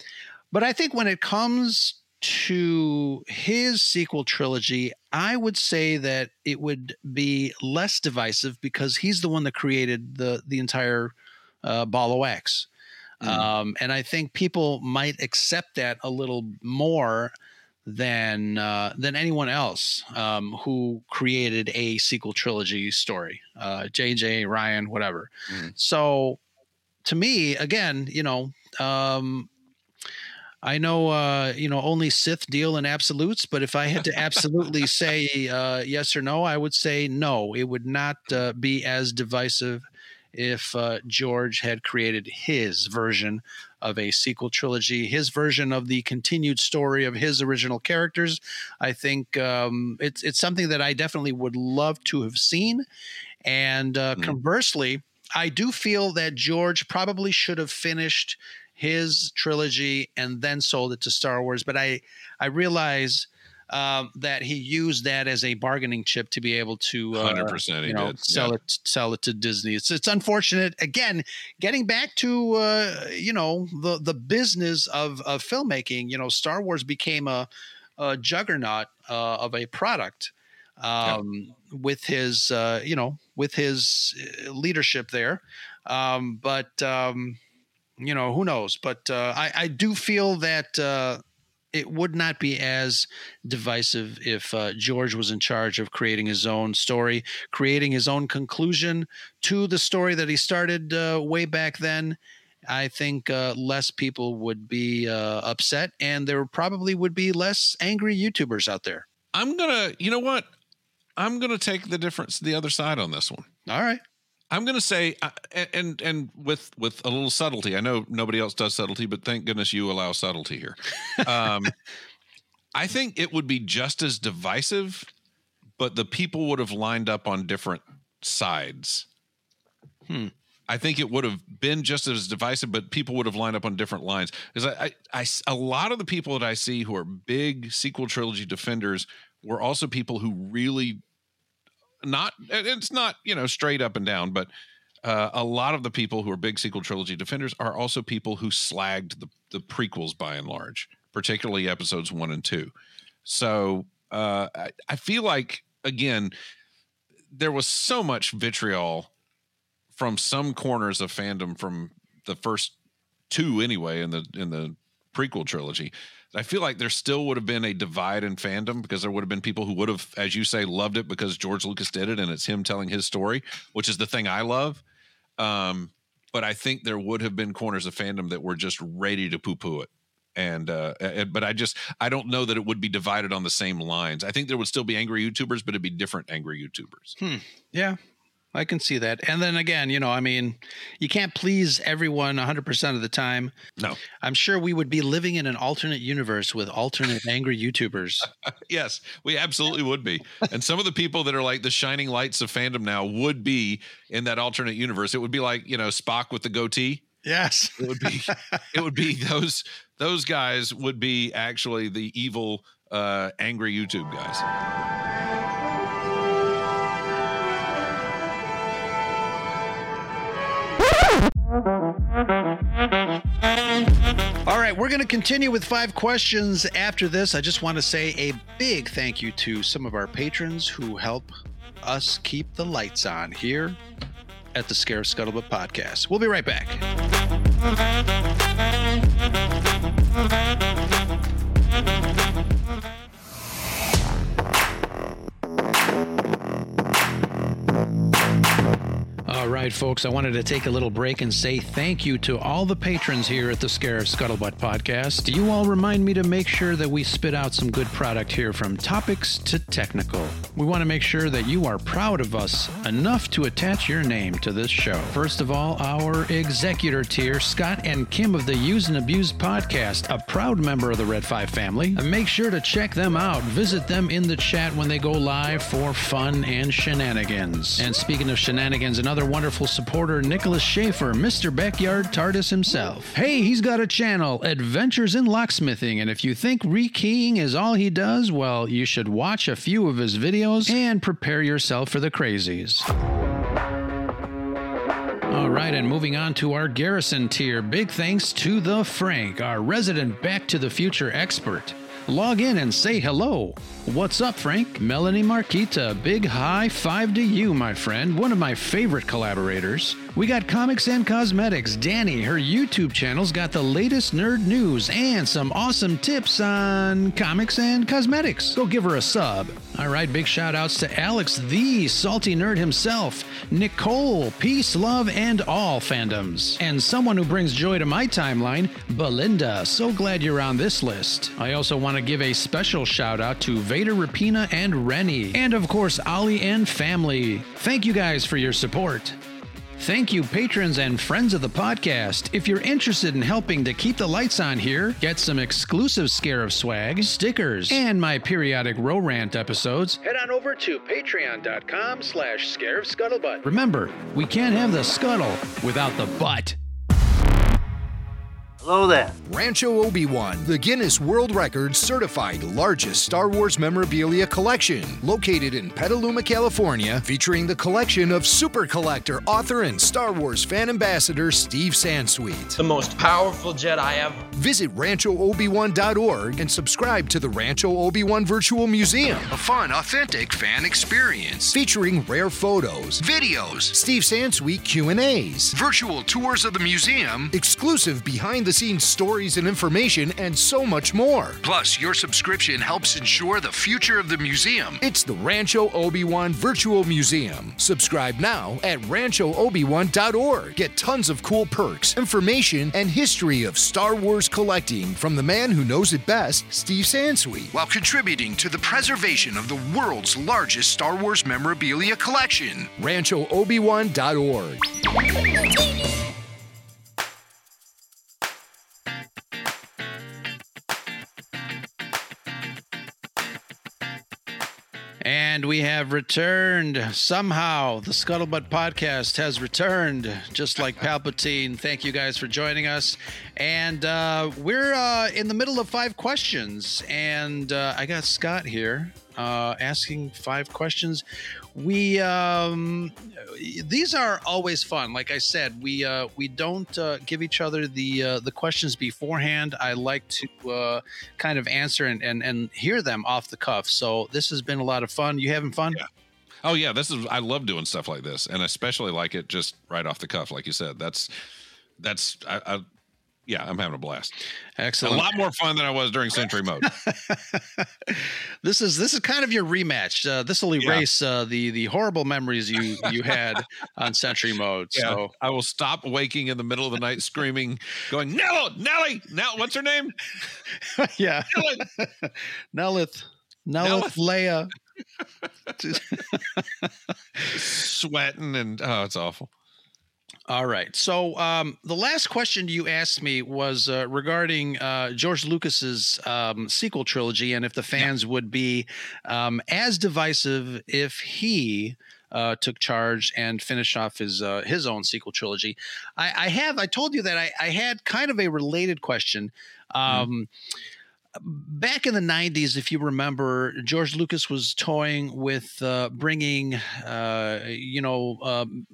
but I think when it comes to his sequel trilogy, I would say that it would be less divisive because he's the one that created the the entire uh, ball of wax. Mm. Um, and I think people might accept that a little more than uh, than anyone else um, who created a sequel trilogy story. Uh, JJ, Rian, whatever. Mhm. So to me, again, you know, um, I know, uh, you know, only Sith deal in absolutes, but if I had to absolutely say uh, yes or no, I would say no. It would not uh, be as divisive if uh, George had created his version of a sequel trilogy, his version of the continued story of his original characters. I think um, it's it's something that I definitely would love to have seen. And uh, Mm. conversely, I do feel that George probably should have finished his trilogy and then sold it to Star Wars. But I I realize um, that he used that as a bargaining chip to be able to uh, Hundred percent, you know did. sell Yeah. it sell it to Disney. It's it's unfortunate. Again, getting back to uh, you know the the business of of filmmaking. You know, Star Wars became a, a juggernaut uh, of a product um, with his uh, you know with his uh, leadership there. Um, but um, you know who knows? But uh, I I do feel that. Uh, it would not be as divisive if uh, George was in charge of creating his own story, creating his own conclusion to the story that he started uh, way back then. I think uh, less people would be uh, upset, and there probably would be less angry YouTubers out there. I'm gonna. You know what? I'm gonna take the difference, the other side on this one. All right. I'm going to say, uh, and and with with a little subtlety. I know nobody else does subtlety, but thank goodness you allow subtlety here. Um, *laughs* I think it would be just as divisive, but the people would have lined up on different sides. Hmm. I think it would have been just as divisive, but people would have lined up on different lines. Because I, I, I a lot of the people that I see who are big sequel trilogy defenders were also people who really not it's not you know straight up and down but uh, a lot of the people who are big sequel trilogy defenders are also people who slagged the, the prequels by and large particularly episodes one and two. So uh, I, I feel like again there was so much vitriol from some corners of fandom from the first two anyway in the in the prequel trilogy I feel like there still would have been a divide in fandom because there would have been people who would have, as you say, loved it because George Lucas did it and it's him telling his story, which is the thing I love. Um, but I think there would have been corners of fandom that were just ready to poo poo it. And, uh, and- but I just, I don't know that it would be divided on the same lines. I think there would still be angry YouTubers, but it'd be different angry YouTubers. Hmm. Yeah, I can see that. And then again, you know, I mean, you can't please everyone 100% of the time. No. I'm sure we would be living in an alternate universe with alternate angry YouTubers. *laughs* Yes, we absolutely would be. And some of the people that are like the shining lights of fandom now would be in that alternate universe. It would be like, you know, Spock with the goatee. Yes. It would be it would be those those guys would be actually the evil uh angry YouTube guys. All right, we're going to continue with five questions after this. I just want to say a big thank you to some of our patrons who help us keep the lights on here at the Scarif Scuttlebutt podcast. We'll be right back. All right, folks, I wanted to take a little break and say thank you to all the patrons here at the Scarif Scuttlebutt podcast. You all remind me to make sure that we spit out some good product here from topics to technical. We want to make sure that you are proud of us enough to attach your name to this show. First of all, our executor tier, Scott and Kim of the Use and Abuse podcast, a proud member of the Red 5 family. Make sure to check them out. Visit them in the chat when they go live for fun and shenanigans. And speaking of shenanigans, another wonderful supporter, Nicholas Schaefer, Mr. Backyard TARDIS himself. Hey, he's got a channel, Adventures in Locksmithing, and if you think rekeying is all he does, well, you should watch a few of his videos and prepare yourself for the crazies. All right, and moving on to our garrison tier. Big thanks to the Frank, our resident Back to the Future expert. Log in and say hello. What's up, Frank? Melanie Marquita, big high five to you, my friend. One of my favorite collaborators. We got Comics and Cosmetics. Danny, her YouTube channel's got the latest nerd news and some awesome tips on comics and cosmetics. Go give her a sub. All right, big shout outs to Alex, the salty nerd himself, Nicole, peace, love, and all fandoms, and someone who brings joy to my timeline, Belinda. So glad you're on this list. I also want to give a special shout out to Vader Rapina and Rennie, and of course, Ollie and family. Thank you guys for your support. Thank you, patrons and friends of the podcast. If you're interested in helping to keep the lights on here, get some exclusive Scarif swag, stickers, and my periodic Ro rant episodes, head on over to patreon.com slash Scarif Scuttlebutt. Remember, we can't have the scuttle without the butt. Hello there. Rancho Obi-Wan, the Guinness World Records certified largest Star Wars memorabilia collection, located in Petaluma, California, featuring the collection of super collector, author, and Star Wars fan ambassador Steve Sansweet. The most powerful Jedi ever. Visit RanchoObi-Wan.org and subscribe to the Rancho Obi-Wan Virtual Museum, a fun, authentic fan experience featuring rare photos, videos, Steve Sansweet Q&As, virtual tours of the museum, exclusive behind the scenes stories and information, and so much more. Plus, your subscription helps ensure the future of the museum. It's the Rancho Obi-Wan Virtual Museum. Subscribe now at RanchoObi-Wan.org. Get tons of cool perks, information, and history of Star Wars collecting from the man who knows it best, Steve Sansweet, while contributing to the preservation of the world's largest Star Wars memorabilia collection. RanchoObi-Wan.org. And we have returned. Somehow, the Scuttlebutt podcast has returned, just like Palpatine. Thank you guys for joining us. And uh, we're uh, in the middle of five questions. And uh, I got Scott here uh, asking five questions. We um, these are always fun. Like I said, we uh, we don't uh, give each other the uh, the questions beforehand. I like to uh, kind of answer and, and and hear them off the cuff. So this has been a lot of fun. You having fun? Yeah. Oh yeah, this is I love doing stuff like this, and especially like it just right off the cuff, like you said. That's that's I, I yeah, I'm having a blast. Excellent. A lot more fun than I was during Sentry *laughs* Mode. this is this is kind of your rematch. Uh, this will erase yeah. uh, the the horrible memories you you had on Sentry Mode. Yeah. So I will stop waking in the middle of the night screaming, going Nello, Nelly, Nell, what's her name? *laughs* yeah, Nellith, *laughs* Nellith, Leia. Sweating and oh, it's awful. All right. So um, the last question you asked me was uh, regarding uh, George Lucas's um, sequel trilogy, and if the fans yeah. would be um, as divisive if he uh, took charge and finished off his uh, his own sequel trilogy. I, I, have. I told you that I, I, had kind of a related question. Mm. Back in the 90s, if you remember, George Lucas was toying with uh, bringing, uh, you know, um,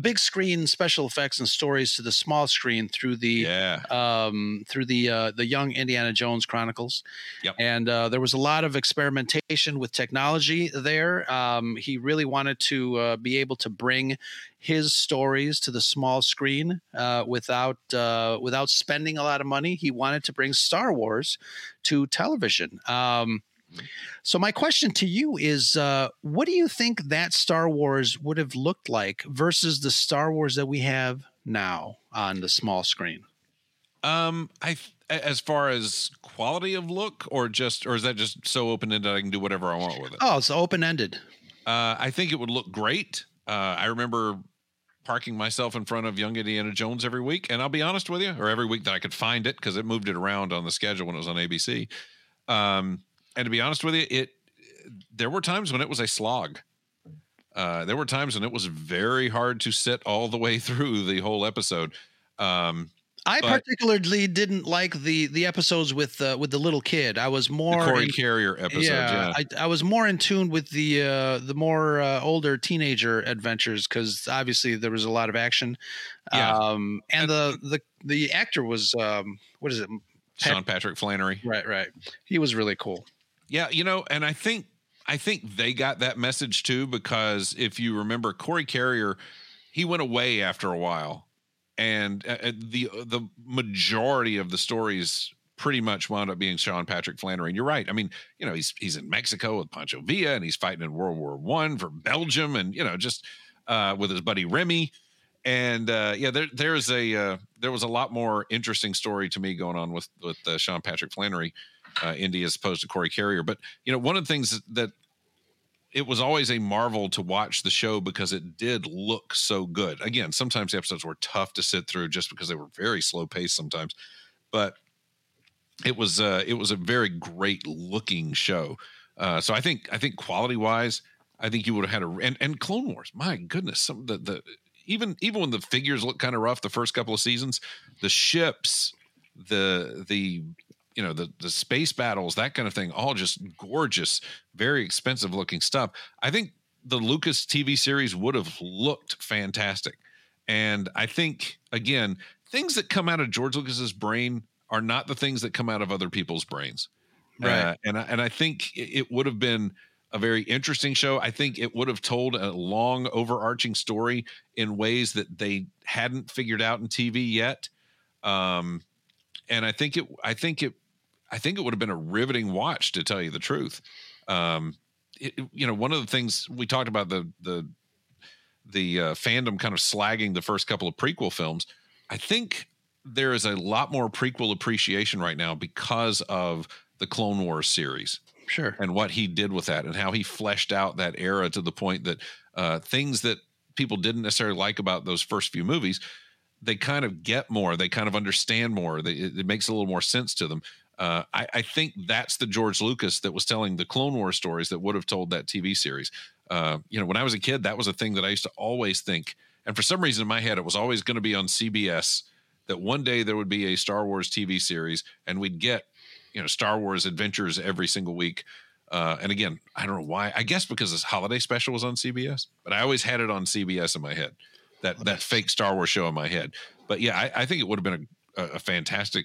big screen special effects and stories to the small screen through the yeah. um, through the uh, the Young Indiana Jones Chronicles. Yep. And uh, there was a lot of experimentation with technology there. Um, he really wanted to uh, be able to bring his stories to the small screen uh, without uh, without spending a lot of money. He wanted to bring Star Wars to television. Um, so my question to you is, uh, what do you think that Star Wars would have looked like versus the Star Wars that we have now on the small screen? Um, I as far as quality of look, or just, or is that just so open ended I can do whatever I want with it? Oh, it's open ended. Uh, I think it would look great. Uh, I remember parking myself in front of Young Indiana Jones every week, and I'll be honest with you, or every week that I could find it because it moved it around on the schedule when it was on ABC. Um, and to be honest with you, it there were times when it was a slog. Uh, there were times when it was very hard to sit all the way *laughs* through the whole episode. Um, I but, particularly didn't like the the episodes with uh, with the little kid. I was more the Corey in, Carrier episodes. Yeah, yeah. I, I, was more in tune with the uh, the more uh, older teenager adventures because obviously there was a lot of action. Yeah. Um, and the the the actor was um, what is it? Sean Patrick Flanery. Right, right. He was really cool. Yeah, you know, and I think I think they got that message too because if you remember Corey Carrier, he went away after a while, and uh, uh the the majority of the stories pretty much wound up being Sean Patrick Flanery. And you're right. I mean, you know, he's he's in Mexico with Pancho Villa, and he's fighting in World War One for Belgium, and you know, just uh, with his buddy Remy. And uh, yeah, there there's a uh, there was a lot more interesting story to me going on with with uh, Sean Patrick Flanery uh, Indy as opposed to Corey Carrier. But you know, one of the things that it was always a marvel to watch the show because it did look so good. Again, sometimes the episodes were tough to sit through just because they were very slow paced sometimes, but it was uh, it was a very great looking show. Uh, so I think I think quality wise, I think you would have had a and, and Clone Wars. My goodness, some the the even even when the figures look kind of rough the first couple of seasons, the ships, the the you know the the space battles that kind of thing all just gorgeous very expensive looking stuff. I think the lucas tv series would have looked fantastic. And i think again things that come out of george lucas's brain are not the things that come out of other people's brains. Right. Uh, and I, and i think it would have been a very interesting show. I think it would have told a long overarching story in ways that they hadn't figured out in tv yet. Um and I think it I think it I think it would have been a riveting watch to tell you the truth. Um, it, you know, one of the things we talked about the the the uh, fandom kind of slagging the first couple of prequel films. I think there is a lot more prequel appreciation right now because of the Clone Wars series. Sure. And what he did with that and how he fleshed out that era to the point that uh, things that people didn't necessarily like about those first few movies, they kind of get more. They kind of understand more. They, it, it makes a little more sense to them. Uh, I, I, think that's the George Lucas that was telling the Clone Wars stories that would have told that TV series. Uh, you know, when I was a kid, that was a thing that I used to always think, and for some reason in my head, it was always going to be on CBS. That one day there would be a Star Wars TV series, and we'd get, you know, Star Wars adventures every single week. Uh, and again, I don't know why. I guess because this holiday special was on CBS, but I always had it on CBS in my head. That that fake Star Wars show in my head. But yeah, I, I think it would have been a, a fantastic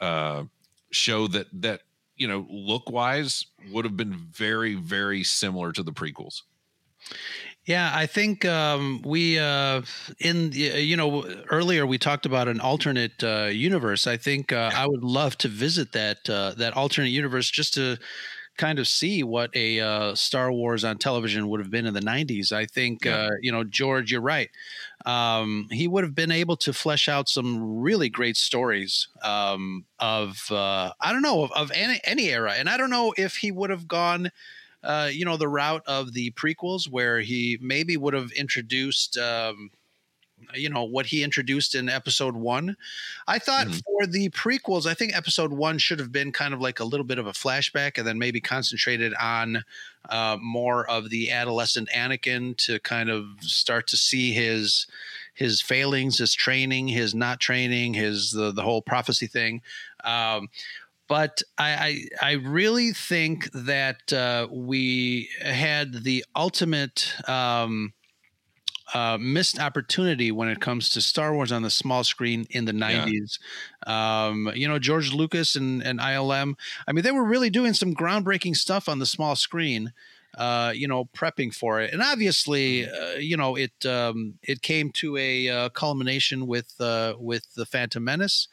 uh, show that that you know look wise would have been very very similar to the prequels yeah, I think um, we uh, in you know earlier we talked about an alternate uh, universe. I think uh, I would love to visit that uh, that alternate universe just to kind of see what a uh, Star Wars on television would have been in the '90s. I think yeah. Uh, you know George, you're right um, he would have been able to flesh out some really great stories um, of uh, I don't know of, of, any, any era, and I don't know if he would have gone. Uh, you know the route of the prequels where he maybe would have introduced um, you know what he introduced in episode one i thought mm-hmm. for the prequels i think episode one should have been kind of like a little bit of a flashback and then maybe concentrated on uh, more of the adolescent anakin to kind of start to see his his failings his training his not training his the, the whole prophecy thing um, but I, I, I really think that uh, we had the ultimate um, uh, missed opportunity when it comes to Star Wars on the small screen in the 90s. Yeah. Um, you know, George Lucas and, and ILM, I mean, they were really doing some groundbreaking stuff on the small screen. Uh, you know, prepping for it, and obviously, mm-hmm. uh, you know, it um, it came to a uh, culmination with uh, with the Phantom Menace,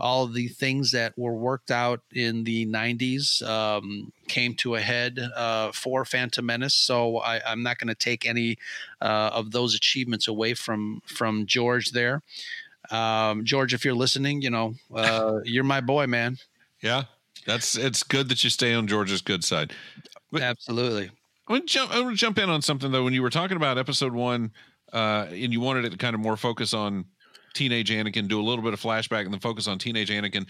all the things that were worked out in the 90s um, came to a head uh, for Phantom Menace. So I, am not going to take any uh, of those achievements away from from George there. Um, George, if you're listening, you know uh, *laughs* you're my boy, man. Yeah, that's it's good that you stay on George's good side. But Absolutely. I want to jump. I want to jump in on something though. When you were talking about episode one, uh, and you wanted it to kind of more focus on teenage Anakin, do a little bit of flashback, and then focus on teenage Anakin.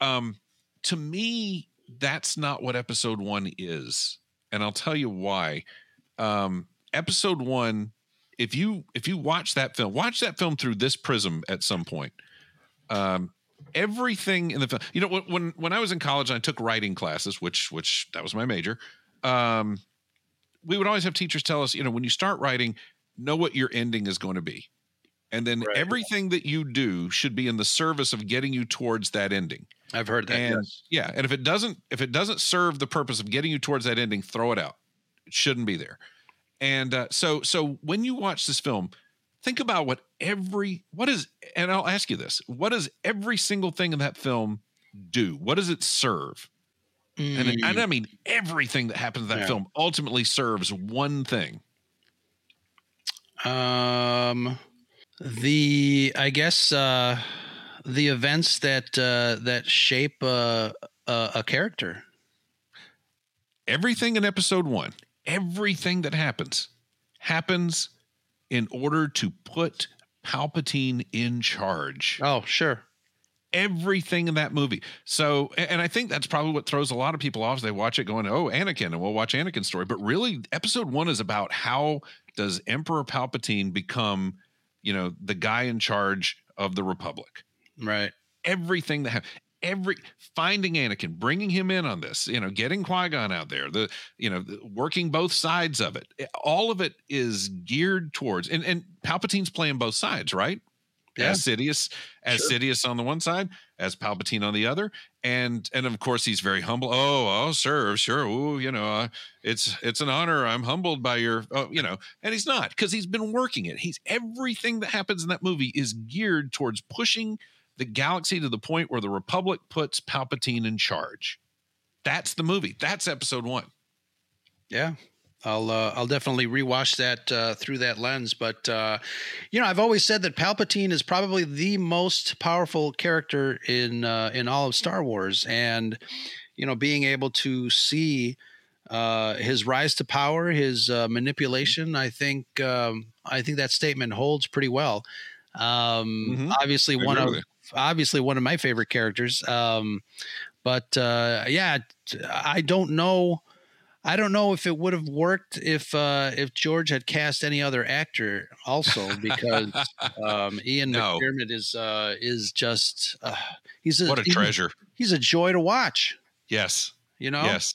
Um, to me, that's not what episode one is, and I'll tell you why. Um, episode one, if you if you watch that film, watch that film through this prism at some point. Um, everything in the film, you know, when when I was in college, I took writing classes, which which that was my major. Um, we would always have teachers tell us, you know, when you start writing, know what your ending is going to be and then Right. everything that you do should be in the service of getting you towards that ending. I've heard that. and yes. yeah, and if it doesn't if it doesn't serve the purpose of getting you towards that ending, throw it out. It shouldn't be there. And uh, so so when you watch this film, think about what every what is and I'll ask you this: what does every single thing in that film do? What does it serve? And, it- and I mean everything that happens in that Mm. Yeah. film ultimately serves one thing. Um, the I guess uh, the events that uh, that shape uh, a, a character. everything in episode one, everything that happens, happens in order to put Palpatine in charge. Oh, sure. Everything in that movie. So, and I think that's probably what throws a lot of people off. They watch it going, "Oh, Anakin," and we'll watch Anakin's story. But really, episode one is about how does Emperor Palpatine become, you know, the guy in charge of the Republic Right. everything that happened every finding Anakin, bringing him in on this, you know, getting Qui Gon out there, the you know, the- working both sides of it. All of it is geared towards, and and Palpatine's playing both sides, right? Yeah. As Sidious, as Sidious on the one side, as Palpatine on the other, and and of course he's very humble. Oh, oh, sir, sure. Ooh, you know, uh, it's it's an honor. I'm humbled by your, oh, you know, and he's not because he's been working it. He's everything that happens in that movie is geared towards pushing the galaxy to the point where the Republic puts Palpatine in charge. That's the movie. That's episode one. Yeah. I'll uh, I'll definitely rewatch that uh, through that lens, but uh, you know I've always said that Palpatine is probably the most powerful character in uh, in all of Star Wars, and you know being able to see uh, his rise to power, his uh, manipulation, I think um, I think that statement holds pretty well. Um, Mhm. Obviously, I one of with obviously one of my favorite characters. Um, but uh, yeah, I don't know. I don't know if it would have worked if uh, if George had cast any other actor also *laughs* because um, Ian No. McDiarmid is uh, is just uh, he's a, What a he's treasure. He's a joy to watch. Yes. You know. Yes.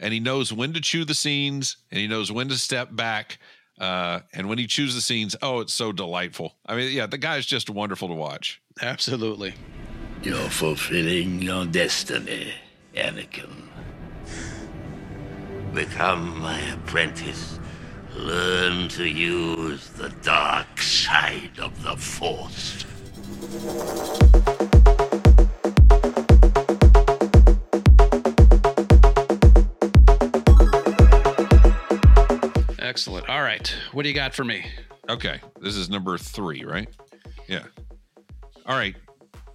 And he knows when to chew the scenes and he knows when to step back. Uh, and when he chews the scenes, oh, it's so delightful. I mean, yeah, the guy's just wonderful to watch. Absolutely. You're fulfilling your destiny, Anakin. Become my apprentice. Learn to use the dark side of the Force. Excellent. All right. What do you got for me? Okay. This is number three, right? Yeah. All right.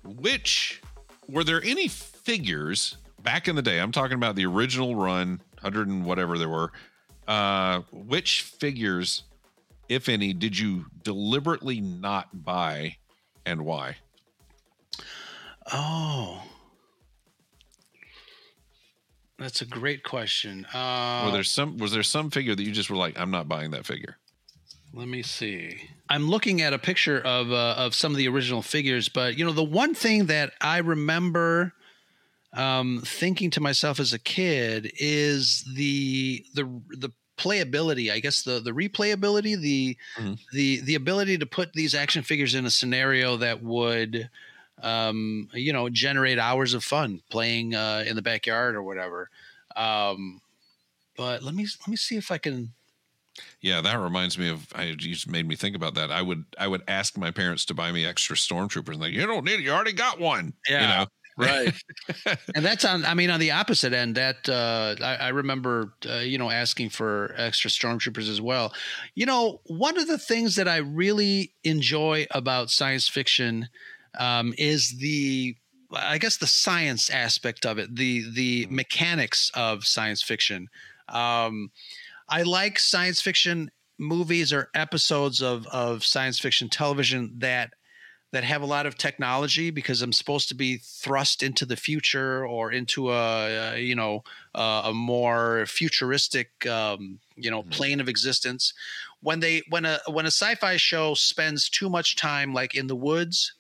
Which were there any figures back in the day? I'm talking about the original run, 100 and whatever there were. Uh, which figures, if any, did you deliberately not buy and why? Oh. That's a great question. Uh, were there some was there some figure that you just were like, I'm not buying that figure? Let me see. I'm looking at a picture of uh, of some of the original figures, but you know, the one thing that I remember um, thinking to myself as a kid is the the the playability. I guess the the replayability, the Mhm. the the ability to put these action figures in a scenario that would um, you know generate hours of fun playing uh, in the backyard or whatever. Um, but let me let me see if I can Yeah, that reminds me of. I you just made me think about that. I would I would ask my parents to buy me extra stormtroopers. And like, you don't need it. You already got one. Yeah. You know. Right. *laughs* And that's on i mean on the opposite end that uh i, I remember uh, you know asking for extra stormtroopers as well. You know one of the things that i really enjoy about science fiction um is the i guess the science aspect of it the the mechanics of science fiction. Um i like science fiction movies or episodes of of science fiction television that that have a lot of technology because I'm supposed to be thrust into the future or into a, uh, you know uh, a more futuristic um, you know plane of existence. When they when a when a sci-fi show spends too much time like in the woods,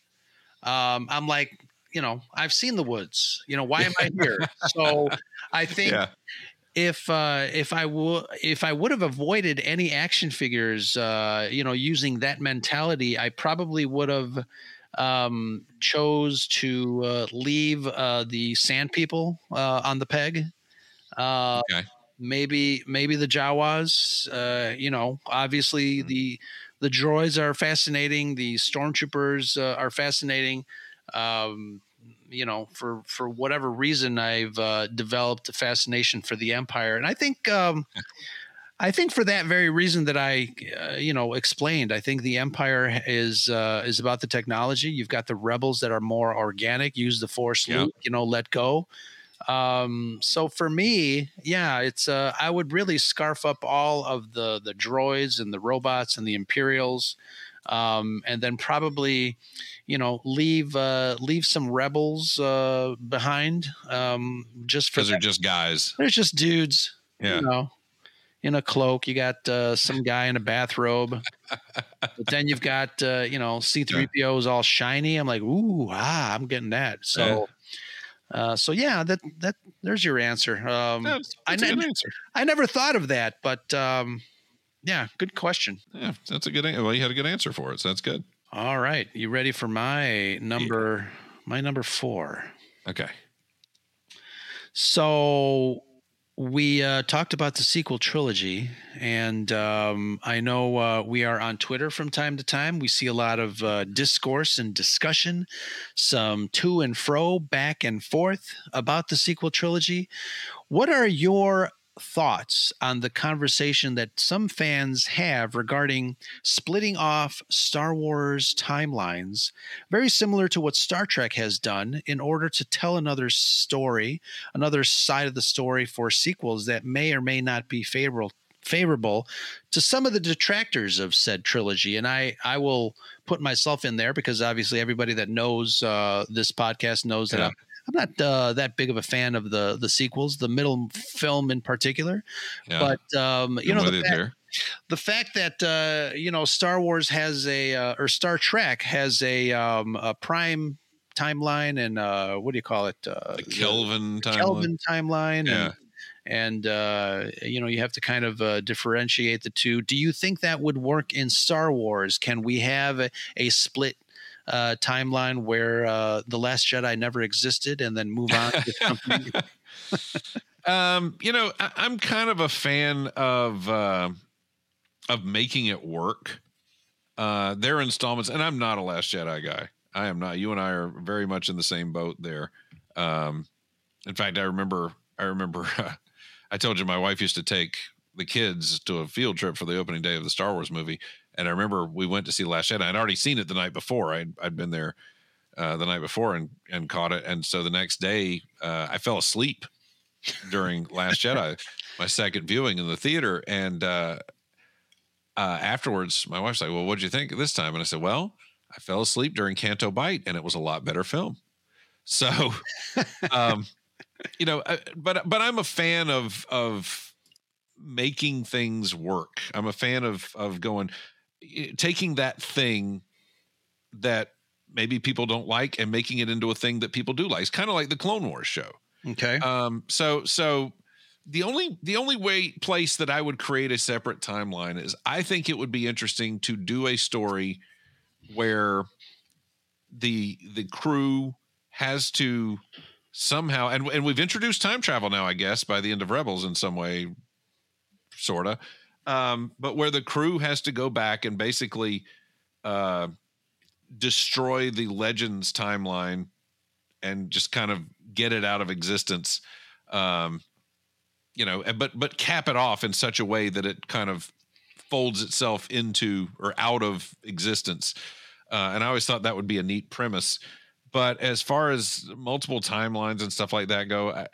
um, I'm like you know I've seen the woods. You know why am I here? so I think Yeah. If uh, if I would if I would have avoided any action figures, uh, you know, using that mentality, I probably would have um, chose to uh, leave uh, the Sand People uh, on the peg. Uh, Okay. Maybe maybe the Jawas. Uh, you know, obviously Mm-hmm. the the droids are fascinating. The stormtroopers uh, are fascinating. Um, you know, for for whatever reason, I've uh, developed a fascination for the Empire, and I think. Um, I think for that very reason that I, uh, you know, explained, I think the Empire is uh, is about the technology. You've got the rebels that are more organic, use the Force, Yeah. Luke, you know, let go. Um, so for me, yeah, it's uh, I would really scarf up all of the the droids and the robots and the Imperials, um, and then probably, you know, leave uh, leave some rebels uh, behind, um, just for Because they're just guys. they're just dudes Yeah. you know, in a cloak. You got uh, some guy in a bathrobe, but then you've got uh, you know C-3PO is all shiny. I'm like, ooh, ah, I'm getting that. So, uh, so yeah, that that there's your answer. Um, Yeah, I that's a ne- good answer. I never thought of that, but um, yeah, good question. Yeah, that's a good. Well, you had a good answer for it, so that's good. All right, you ready for my number? My number four. Okay. So we uh, talked about the sequel trilogy, and um, I know uh, we are on Twitter from time to time. We see a lot of uh, discourse and discussion, some to and fro, back and forth about the sequel trilogy. What are your thoughts on the conversation that some fans have regarding splitting off Star Wars timelines, very similar to what Star Trek has done in order to tell another story, another side of the story for sequels that may or may not be favorable favorable to some of the detractors of said trilogy. And i i will put myself in there because obviously everybody that knows uh, this podcast knows that I'm, I'm not uh, that big of a fan of the the sequels the middle film in particular Yeah. but um, you know the fact, the fact that uh, you know Star Wars has a uh, or Star Trek has a, um, a prime timeline and uh, what do you call it? Uh, The Kelvin the timeline. Kelvin timeline. Yeah. And, and uh, you know you have to kind of uh, differentiate the two. Do you think that would work in Star Wars? Can we have a, a split? Uh, timeline where uh, the Last Jedi never existed, and then move on. *laughs* Um, you know, I, I'm kind of a fan of uh, of making it work. Uh, their installments, and I'm not a Last Jedi guy. I am not. You and I are very much in the same boat there. Um, in fact, I remember. I remember. *laughs* I told you my wife used to take the kids to a field trip for the opening day of the Star Wars movie, and I remember we went to see Last Jedi. I'd already seen it the night before. I'd, I'd been there uh, the night before and and caught it, and so the next day uh, I fell asleep during Last *laughs* Jedi, my second viewing in the theater, and uh, uh, afterwards, my wife's like, "Well, what'd you think this time?" And I said, "Well, I fell asleep during Canto Bight, and it was a lot better film." So, *laughs* um, you know, uh, but but I'm a fan of of making things work. I'm a fan of of going taking that thing that maybe people don't like and making it into a thing that people do like. It's kind of like the Clone Wars show. okay, Um, so so the only the only way place that I would create a separate timeline is I think it would be interesting to do a story where the the crew has to somehow and and we've introduced time travel now, I guess, by the end of Rebels in some way, sorta. Um, but where the crew has to go back and basically uh destroy the legends timeline and just kind of get it out of existence um you know but but cap it off in such a way that it kind of folds itself into or out of existence. Uh, and i always thought that would be a neat premise but as far as multiple timelines and stuff like that go I,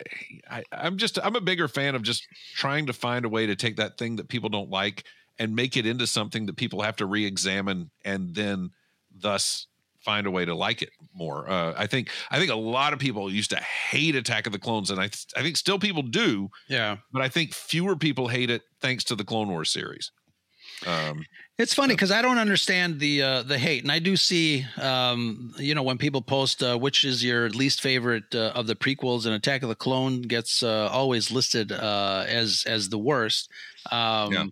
I i'm just i'm a bigger fan of just trying to find a way to take that thing that people don't like and make it into something that people have to re-examine and then thus find a way to like it more. Uh, I think I think a lot of people used to hate Attack of the Clones, and I th- I think still people do, yeah. but I think fewer people hate it thanks to the Clone Wars series. Um, It's funny because I don't understand the uh, the hate, and I do see, um, you know, when people post uh, which is your least favorite uh, of the prequels, and Attack of the Clone gets uh, always listed uh, as as the worst. Um, Yeah.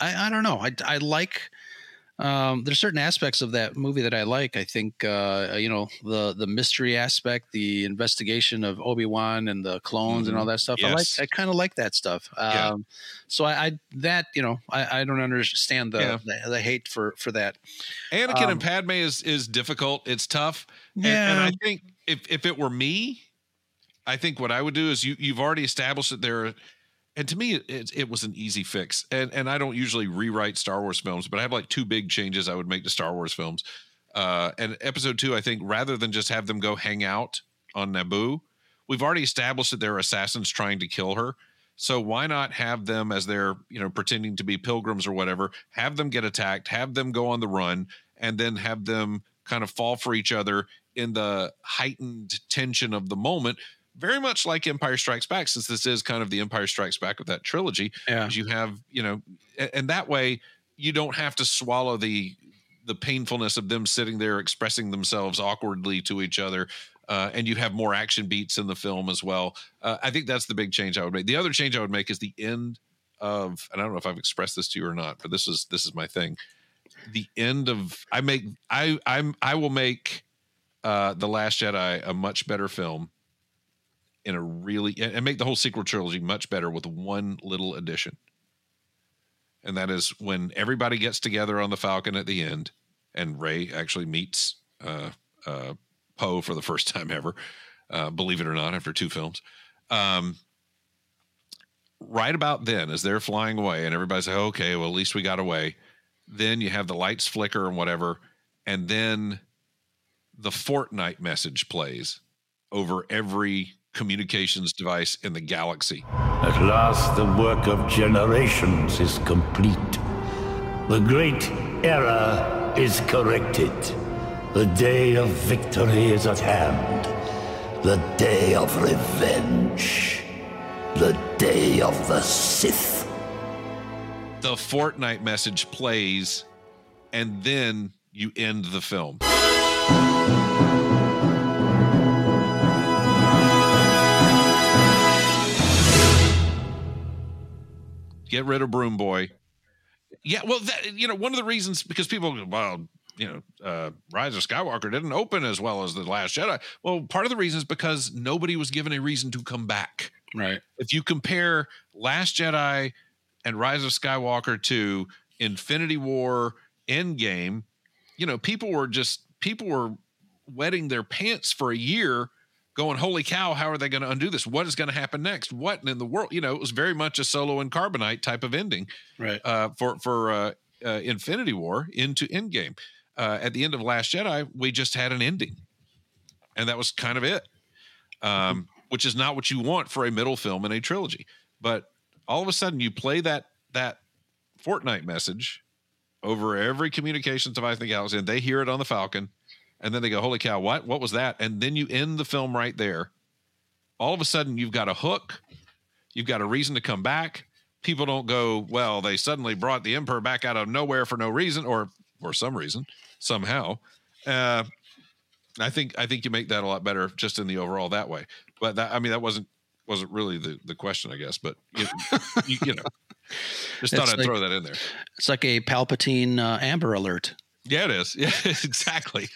I, I don't know. I I like. Um, there's certain aspects of that movie that I like. I think uh, you know the the mystery aspect, the investigation of Obi Wan and the clones and all that stuff. I like. I kind of like that stuff. Um, Yeah. So I, I that you know I, I don't understand the, Yeah. the the hate for for that. Anakin Um, and Padme is is difficult. It's tough. Yeah. and I think if if it were me, I think what I would do is you you've already established that there. And to me, it, it was an easy fix. And and I don't usually rewrite Star Wars films, but I have like two big changes I would make to Star Wars films. Uh, and Episode Two, I think, rather than just have them go hang out on Naboo, we've already established that there are assassins trying to kill her. So why not have them as they're, you know, pretending to be pilgrims or whatever, have them get attacked, have them go on the run, and then have them kind of fall for each other in the heightened tension of the moment. Very much like Empire Strikes Back, since this is kind of the Empire Strikes Back of that trilogy. Yeah. You have, you know, a- and that way you don't have to swallow the the painfulness of them sitting there expressing themselves awkwardly to each other uh, and you have more action beats in the film as well. Uh, I think that's the big change I would make. The other change I would make is the end of, and I don't know if I've expressed this to you or not, but this is this is my thing. The end of I make I I'm I will make uh, the Last Jedi a much better film in a really and make the whole sequel trilogy much better with one little addition. And that is when everybody gets together on the Falcon at the end, and Rey actually meets uh, uh, Poe for the first *laughs* time ever. Uh, believe it or not, after two films. Um, right about then, as they're flying away, and everybody's like, "Okay, well, at least we got away." Then you have the lights flicker and whatever, and then the Fortnite message plays over every communications device in the galaxy. At last, the work of generations is complete. The great error is corrected. The day of victory is at hand. The day of revenge. The day of the Sith. The Fortnite message plays, and then you end the film. Get rid of Broom Boy. Yeah, well, that, you know, one of the reasons because people, go, well, you know, uh, Rise of Skywalker didn't open as well as the Last Jedi. Well, part of the reason is because nobody was given a reason to come back. Right. If you compare Last Jedi and Rise of Skywalker to Infinity War, Endgame, you know, people were just people were wetting their pants for a year going, holy cow, how are they going to undo this? What is going to happen next? What in the world? You know, it was very much a solo and carbonite type of ending Right. uh, for for uh, uh, Infinity War into Endgame. Uh, at the end of Last Jedi, we just had an ending, and that was kind of it. Um, which is not what you want for a middle film in a trilogy. But all of a sudden, you play that that Fortnite message over every communications device in the galaxy, and they hear it on the Falcon, and then they go, "Holy cow! What? What was that?" And then you end the film right there. All of a sudden, you've got a hook. You've got a reason to come back. People don't go, "Well, they suddenly brought the Emperor back out of nowhere for no reason, or for some reason, somehow." Uh, I think I think you make that a lot better just in the overall that way. But that I mean that wasn't wasn't really the the question, I guess. But you, you, you know, *laughs* just thought It's I'd like- throw that in there. It's like a Palpatine uh, Amber Alert. Yeah, it is. *laughs* Yeah, exactly.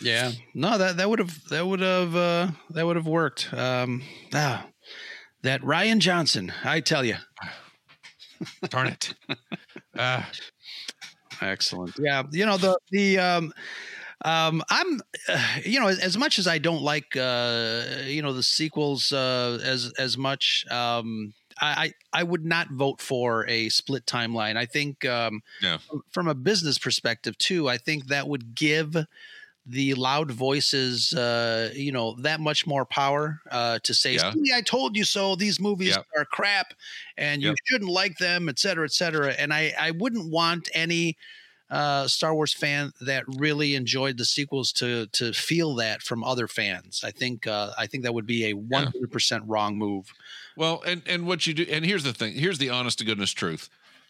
Yeah. No, that that would have that would have uh, that would have worked. Um, ah, that Rian Johnson, I tell you. *sighs* Darn it. Uh, Excellent. Yeah, you know the the um um I'm uh, you know as much as I don't like uh you know the sequels uh as as much um I I I would not vote for a split timeline. I think um Yeah. from a business perspective too, I think that would give the loud voices uh you know that much more power uh to say Yeah. "See, I told you so these movies Yep. are crap and you shouldn't like them et cetera et cetera and I I wouldn't want any uh, Star Wars fan that really enjoyed the sequels to to feel that from other fans. I think uh, I think that would be a one hundred percent wrong move. Well, and and what you do, and here's the thing. Here's the honest to goodness truth.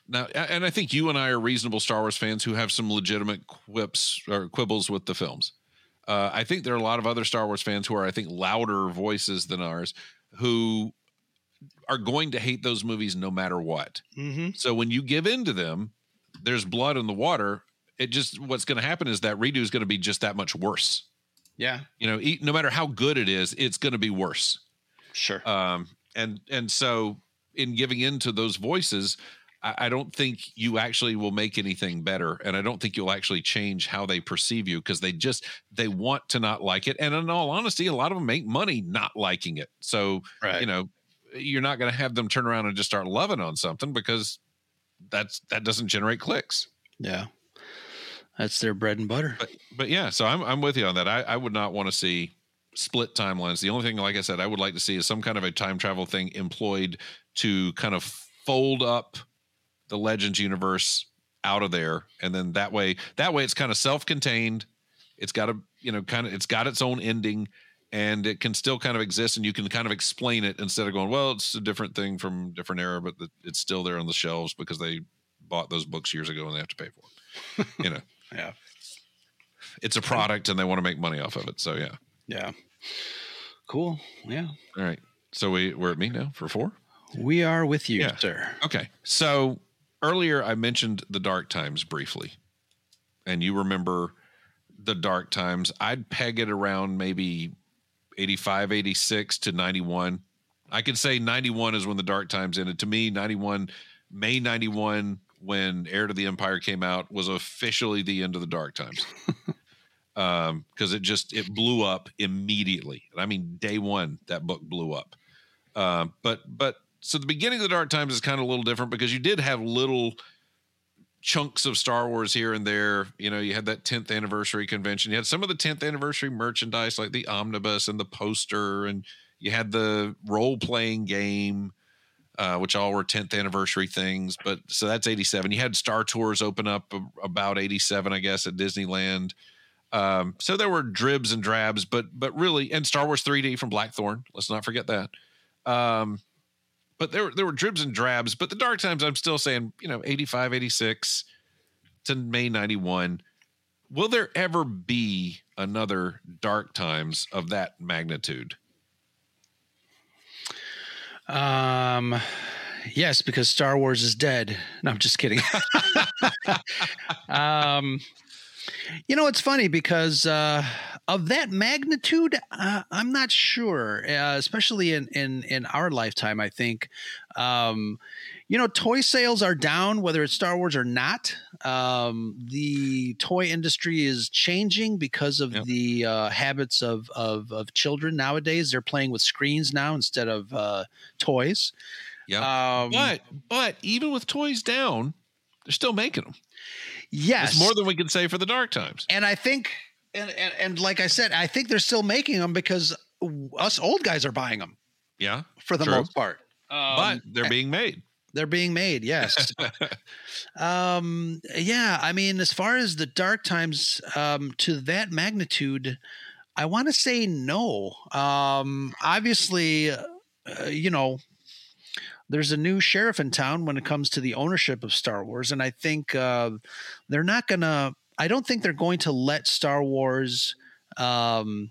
Now, and I think you and I are reasonable Star Wars fans who have some legitimate quips or quibbles with the films. Uh, I think there are a lot of other Star Wars fans who are, I think, louder voices than ours who are going to hate those movies no matter what. Mm-hmm. So when you give in to them, there's blood in the water. It just what's going to happen is that redo is going to be just that much worse. Yeah, You know, no matter how good it is, it's going to be worse. sure. Um, and and so in giving in to those voices, I, I don't think you actually will make anything better, and I don't think you'll actually change how they perceive you because they just they want to not like it. And in all honesty, a lot of them make money not liking it. So right. you know, you're not going to have them turn around and just start loving on something because that's that doesn't generate clicks. yeah, that's their bread and butter. But but yeah, so I'm I'm with you on that. I, I would not want to see split timelines. The only thing, like I said, I would like to see is some kind of a time travel thing employed to kind of fold up the Legends universe out of there, and then that way that way it's kind of self-contained. It's got a you know kind of it's got its own ending. And it can still kind of exist, and you can kind of explain it instead of going, "Well, it's a different thing from different era, but the, it's still there on the shelves because they bought those books years ago and they have to pay for it." you know, *laughs* Yeah, it's a product and they want to make money off of it. So yeah. Yeah. Cool. Yeah, All right. So we we're at me now for four. we are with you, Yeah. sir. Okay. So earlier I mentioned the dark times briefly. And you remember the dark times. I'd peg it around maybe 85, 86 to 91. I could say 91 is when the dark times ended. To me, 91, May 91, when Heir to the Empire came out, was officially the end of the dark times. *laughs* um, because it just it blew up immediately. And I mean, day one, that book blew up. Um, but but so the beginning of the dark times is kind of a little different because you did have little chunks of Star Wars here and there. You know, you had that 10th anniversary convention. You had some of the 10th anniversary merchandise like the omnibus and the poster, and you had the role playing game, uh, which all were 10th anniversary things. But so that's 87. You had Star Tours open up about 87, I guess, at Disneyland. Um, so there were dribs and drabs, but but really, and Star Wars 3D from Blackthorne. Let's not forget that. Um, but there were there were dribs and drabs. But the dark times, I'm still saying, you know, 85, 86 to May 91. Will there ever be another dark times of that magnitude? Um, yes, because Star Wars is dead. No, I'm just kidding. *laughs* *laughs* um, you know, it's funny because uh, of that magnitude, uh, I'm not sure. Uh, especially in in in our lifetime, I think. Um, you know, toy sales are down, whether it's Star Wars or not. Um, the toy industry is changing because of Yep. the uh, habits of, of of children nowadays. They're playing with screens now instead of uh, toys. Yeah. Um, but but even with toys down, they're still making them. Yes, It's more than we can say for the dark times. and I think, and, and and like I said, I think they're still making them because us old guys are buying them Yeah. for the True. most part. but Um, they're being made. They're being made, yes. *laughs* um, yeah, I mean, as far as the dark times um, to that magnitude, I want to say no. Um, obviously, uh, you know, there's a new sheriff in town when it comes to the ownership of Star Wars, and I think uh, they're not gonna. I don't think they're going to let Star Wars. Um,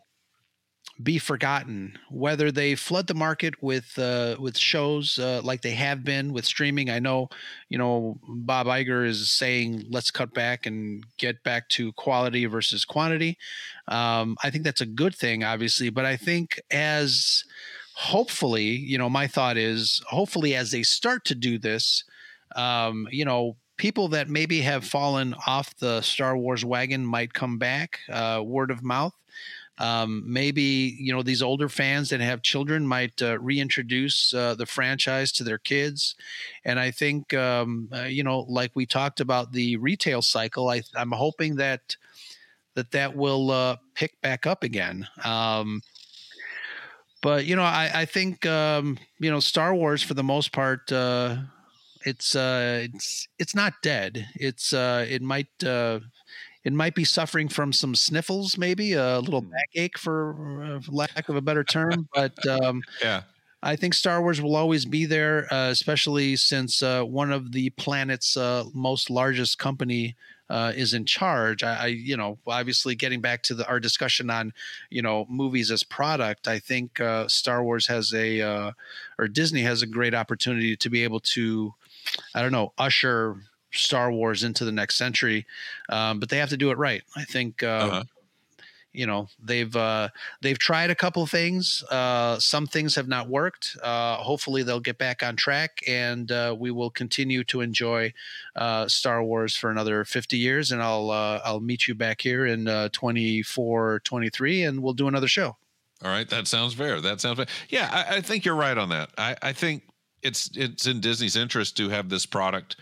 be forgotten. Whether they flood the market with uh, with shows uh, like they have been with streaming, I know, you know, Bob Iger is saying let's cut back and get back to quality versus quantity. Um, I think that's a good thing, obviously, but I think as hopefully, you know, my thought is hopefully as they start to do this, um, you know. People that maybe have fallen off the Star Wars wagon might come back, uh, word of mouth um, maybe you know these older fans that have children might uh, reintroduce uh, the franchise to their kids and i think um, uh, you know like we talked about the retail cycle I, i'm hoping that that that will uh, pick back up again um, but you know i, I think um, you know star wars for the most part uh, it's uh, it's it's not dead it's uh, it might uh, it might be suffering from some sniffles, maybe a little backache, for uh, lack of a better term. *laughs* But um, Yeah. I think Star Wars will always be there, uh, especially since uh, one of the planet's uh, most largest company uh, is in charge. I, I, you know, obviously getting back to the, our discussion on, you know, movies as product, I think uh, Star Wars has a, uh, or Disney has a great opportunity to be able to, I don't know, usher Star Wars into the next century, um, but they have to do it right. I think. Uh, Uh-huh. You know they've uh, they've tried a couple things. Uh, some things have not worked. Uh, hopefully they'll get back on track, and uh, we will continue to enjoy uh, Star Wars for another 50 years. And I'll uh, I'll meet you back here in uh, 24, 23, and we'll do another show. All right, that sounds fair. That sounds fair. Yeah, I, I think you're right on that. I, I think it's it's in Disney's interest to have this product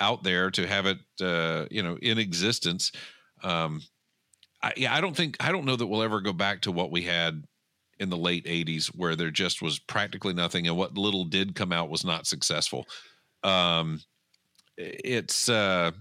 out there, to have it, uh, you know, in existence. Um, I, yeah, I don't think I don't know that we'll ever go back to what we had in the late '80s, where there just was practically nothing, and what little did come out was not successful. Um, it's uh,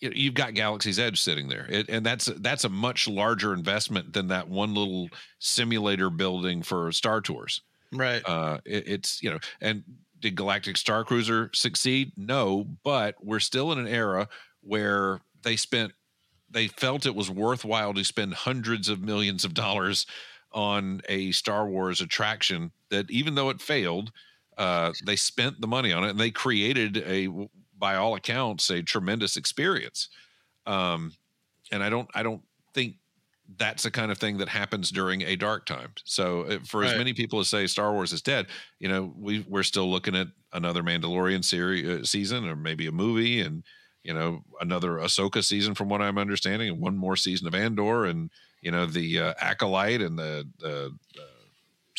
you've got Galaxy's Edge sitting there, it, and that's that's a much larger investment than that one little simulator building for Star Tours. Right. Uh, it, it's you know, and did Galactic Star Cruiser succeed? No, but we're still in an era where they spent, they felt it was worthwhile to spend hundreds of millions of dollars on a Star Wars attraction that, even though it failed, uh, they spent the money on it and they created a, by all accounts, a tremendous experience. Um, and I don't, I don't think that's the kind of thing that happens during a dark time. So uh, for as Right. many people as say Star Wars is dead, you know, we we're still looking at another Mandalorian series uh, season or maybe a movie and you know another Ahsoka season from what I'm understanding and one more season of Andor and you know the uh, acolyte and the the uh,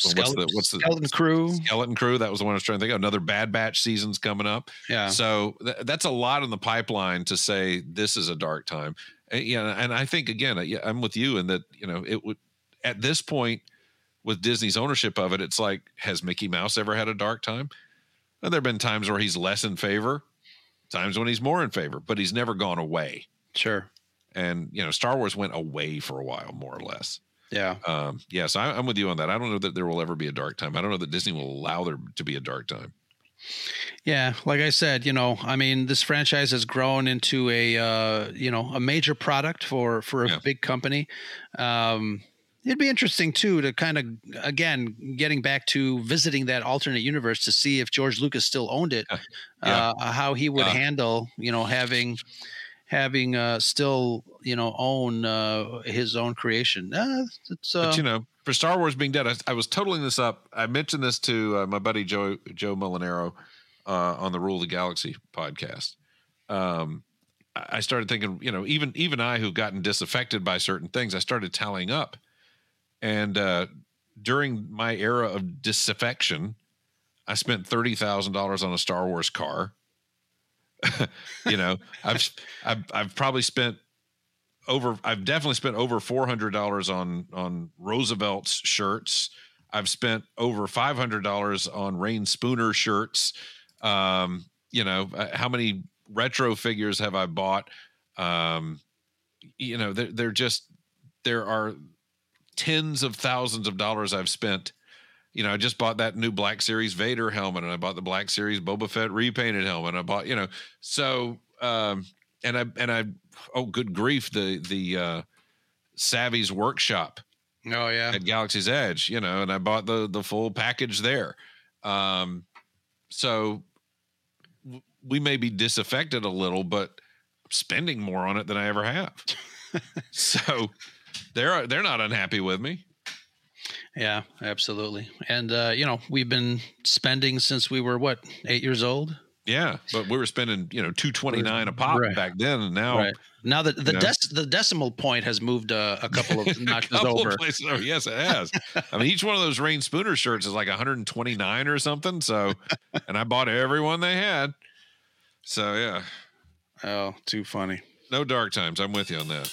what's the Skeleton, what's the Skeleton Crew? skeleton crew that was the one I was trying to think of another Bad Batch season's coming up Yeah. so th- that's a lot in the pipeline to say this is a dark time. And, yeah, and I think again, uh, I'm with you in that you know it would at this point with Disney's ownership of it, it's like has Mickey Mouse ever had a dark time? And there have been times where he's less in favor, times when he's more in favor, but he's never gone away. Sure. And you know, Star Wars went away for a while, more or less. Yeah. Um, yes, I, I'm with you on that. I don't know that there will ever be a dark time. I don't know that Disney will allow there to be a dark time. Yeah, like I said, you know, I mean, this franchise has grown into a uh, you know a major product for for a Yeah. big company. Um, it'd be interesting too to kind of again getting back to visiting that alternate universe to see if George Lucas still owned it, Yeah. uh, how he would Yeah. handle you know having having uh, still you know own uh, his own creation. Uh, it's uh, but you know, for Star Wars being dead, I, I was totaling this up. I mentioned this to uh, my buddy Joe Joe Molinaro uh, on the Rule of the Galaxy podcast. Um, I I started thinking, you know, even even I who've gotten disaffected by certain things, I started tallying up, and uh, during my era of disaffection, I spent thirty thousand dollars on a Star Wars car. *laughs* you know, I've I've I've probably spent over I've definitely spent over four hundred dollars on on Roosevelt's shirts. I've spent over five hundred dollars on Reyn Spooner shirts. Um, you know, uh, how many retro figures have I bought? Um, you know, they're, they're just there are tens of thousands of dollars I've spent. You know, I just bought that new Black Series Vader helmet, and I bought the Black Series Boba Fett repainted helmet. I bought, you know, so um, and I and I oh good grief the the uh Savi's workshop oh yeah, at galaxy's edge you know and i bought the the full package there um so w- we may be disaffected a little but I'm spending more on it than i ever have *laughs* so they're they're not unhappy with me yeah, absolutely. And uh, you know, we've been spending since we were what eight years old. yeah but we were spending you know 229 a pop Right. back then and now Right now, that the dec- the decimal point has moved uh, a couple of *laughs* notches couple over. places over. Yes, it has. I mean, each one of those Reyn Spooner shirts is like 129 or something. So, *laughs* and I bought every one they had. So yeah, Oh, too funny. no dark times. I'm with you on that.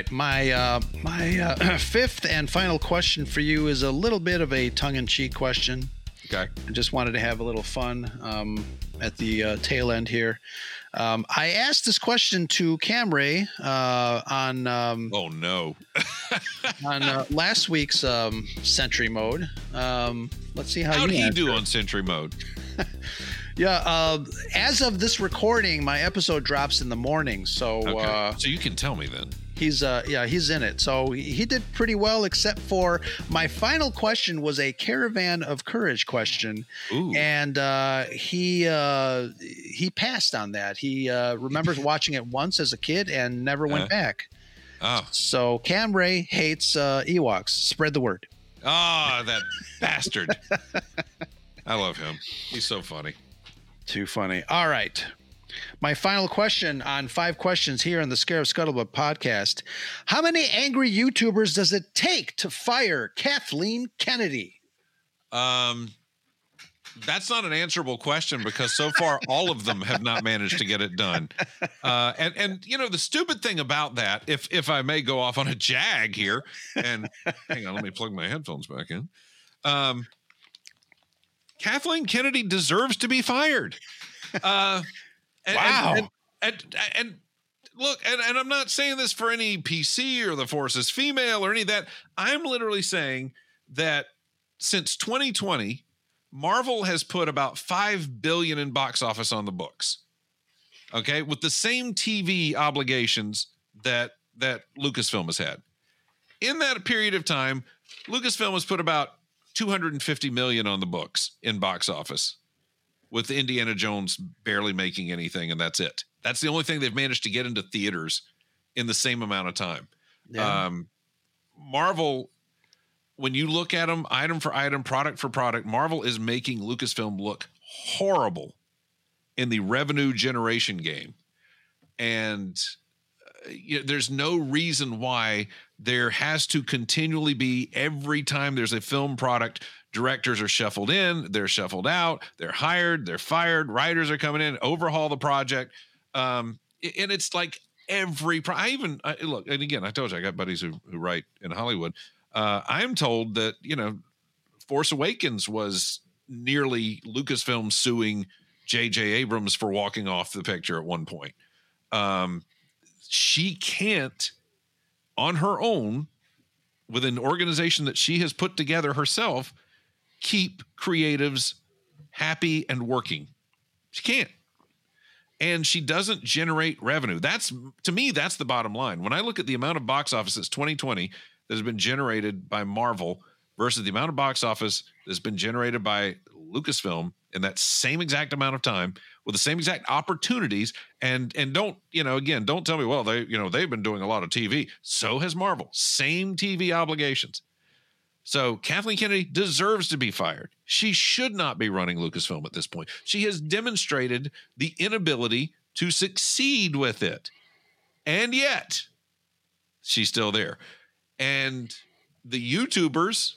Right, my uh, my uh, *clears throat* fifth and final question for you is a little bit of a tongue-in-cheek question. Okay. I just wanted to have a little fun um, at the uh, tail end here. Um, I asked this question to Camray uh, on um, Oh no. *laughs* on uh, last week's um, Sentry mode. Um, let's see how How'd you he do it. on Sentry mode? *laughs* Yeah, uh, as of this recording, my episode drops in the morning, so Okay. uh, so you can tell me then. He's uh, yeah he's in it. So he did pretty well, except for my final question was a caravan of courage question, Ooh. and uh, he uh, he passed on that. He uh, remembers *laughs* watching it once as a kid and never went Uh. back. Oh. So Cam Ray hates uh, Ewoks. Spread the word. Ah, that bastard. *laughs* I love him. He's so funny. Too funny. All right. My final question on five questions here on the Scarif Scuttlebutt podcast. How many angry YouTubers does it take to fire Kathleen Kennedy? Um, that's not an answerable question because so far *laughs* all of them have not managed to get it done. Uh, and and you know the stupid thing about that, if if I may go off on a jag here, and hang on, let me plug my headphones back in. Um, Kathleen Kennedy deserves to be fired. Uh, and, Wow. And, and, and, and look, and, and I'm not saying this for any PC or the forces female or any of that. I'm literally saying that since 2020, Marvel has put about five billion in box office on the books. Okay, with the same TV obligations that that Lucasfilm has had. In that period of time, Lucasfilm has put about 250 million on the books in box office, with Indiana Jones barely making anything, and that's it. That's the only thing they've managed to get into theaters in the same amount of time. Um, Marvel, when you look at them item for item, product for product, Marvel is making Lucasfilm look horrible in the revenue generation game. And you know, there's no reason why there has to continually be every time there's a film product directors are shuffled in they're shuffled out they're hired they're fired writers are coming in overhaul the project. Um and it's like every pro- i even I, look and again i told you i got buddies who, who write in hollywood. Uh i'm told that you know force awakens was nearly lucasfilm suing jj abrams for walking off the picture at one point. Um she can't on her own with an organization that she has put together herself keep creatives happy and working. She can't. And she doesn't generate revenue. That's to me that's the bottom line. When i look at the amount of box office that's 2020 that has been generated by marvel versus the amount of box office that's been generated by lucasfilm in that same exact amount of time with the same exact opportunities. And and don't you know again don't tell me well they you know they've been doing a lot of tv so has marvel. Same tv obligations. So kathleen kennedy deserves to be fired. She should not be running lucasfilm at this point. She has demonstrated the inability to succeed with it. And yet she's still there. And the youtubers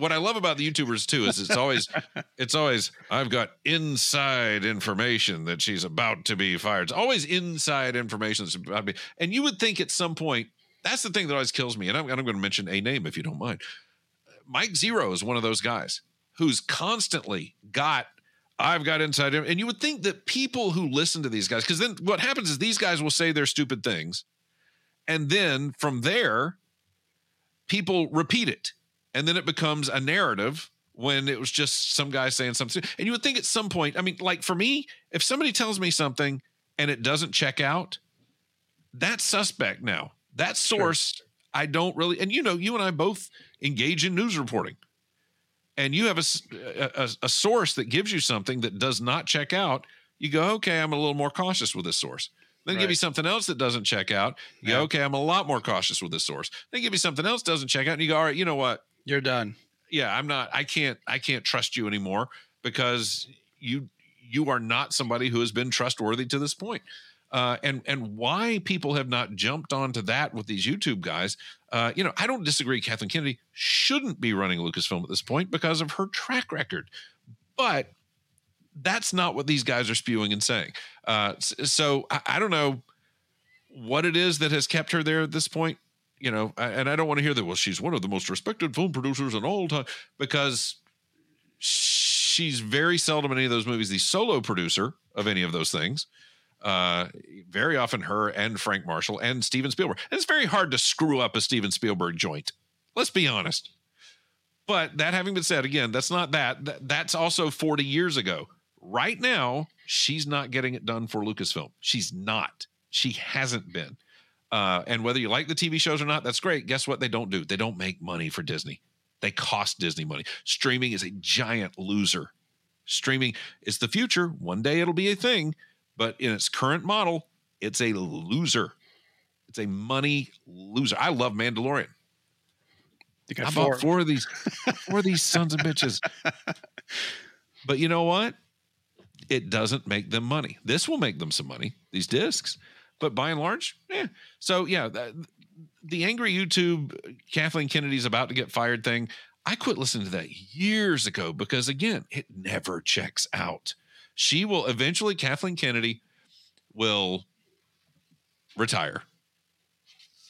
what I love about the YouTubers too is it's always *laughs* it's always I've got inside information that she's about to be fired. It's always inside information that's about to be. And you would think at some point that's the thing that always kills me. And I'm, and I'm going to mention a name if you don't mind. Mike Zeroh is one of those guys who's constantly got I've got inside and you would think that people who listen to these guys because then what happens is these guys will say their stupid things and then from there people repeat it and then it becomes a narrative when it was just some guy saying something. And you would think at some point i mean like for me if somebody tells me something and it doesn't check out that's suspect now. That source i don't really and you know you and i both engage in news reporting. And you have a a source that gives you something that does not check out you go okay i'm a little more cautious with this source. Then give you something else that doesn't check out you Yeah. go okay i'm a lot more cautious with this source. Then give you something else doesn't check out and you go all right you know what You're done. yeah i'm not i can't i can't trust you anymore because you you are not somebody who has been trustworthy to this point uh, and and why people have not jumped onto that with these YouTube guys, uh, you know, I don't disagree. Kathleen Kennedy shouldn't be running Lucasfilm at this point because of her track record, but that's not what these guys are spewing and saying. Uh, so I, I don't know what it is that has kept her there at this point. You know, and I don't want to hear that. Well, she's one of the most respected film producers in all time because she's very seldom in any of those movies the solo producer of any of those things. Uh, very often her and Frank Marshall and Steven Spielberg. And it's very hard to screw up a Steven Spielberg joint. Let's be honest. But that having been said, again, that's not that. that that's also 40 years ago. Right now, she's not getting it done for Lucasfilm. She's not. She hasn't been. Uh, and whether you like the TV shows or not, that's great. Guess what? They don't do. They don't make money for Disney. They cost Disney money. Streaming is a giant loser. Streaming is the future. One day it'll be a thing, but in its current model, it's a loser. It's a money loser. I love Mandalorian. You got I four. bought four of these, four of these sons of bitches. *laughs* But you know what? It doesn't make them money. This will make them some money. These discs, but by and large, yeah. So yeah, that, the angry YouTube Kathleen Kennedy's about to get fired thing. I quit listening to that years ago because again, it never checks out. She will eventually, Kathleen Kennedy will retire.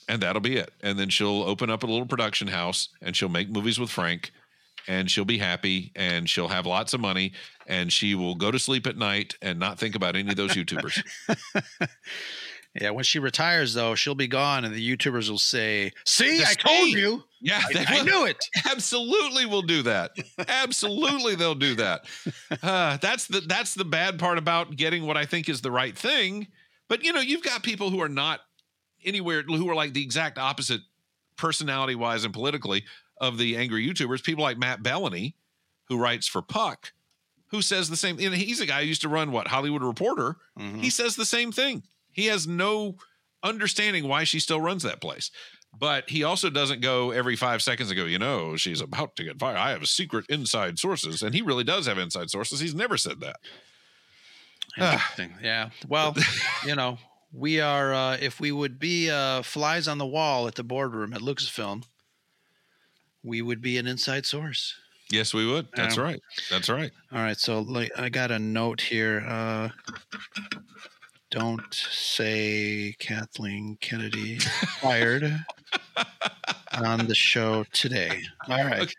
And that'll be it. And then she'll open up a little production house and she'll make movies with Frank and she'll be happy and she'll have lots of money and she will go to sleep at night and not think about any of those YouTubers. *laughs* Yeah, when she retires, though, she'll be gone, and the YouTubers will say, "See, The I told you. Yeah, I, I knew it." *laughs* absolutely will do that. Absolutely they'll do that. *laughs* Uh, that's the that's the bad part about getting what i think is the right thing. But you know you've got people who are not anywhere who are like the exact opposite personality wise and politically of the angry youtubers. People like Matt Belloni who writes for puck who says the same and he's a guy who used to run what hollywood reporter? Mhm. he says the same thing he has no understanding why she still runs that place but he also doesn't go every five seconds and go, you know, she's about to get fired. I have secret inside sources. And he really does have inside sources. He's never said that. *sighs* Interesting. yeah. Well, *laughs* you know, we are. Uh, if we would be uh, flies on the wall at the boardroom at Lucasfilm, we would be an inside source. Yes, we would. That's Um, right. That's right. All right. So like, I got a note here. Uh, don't say Kathleen Kennedy fired on the show today. All right.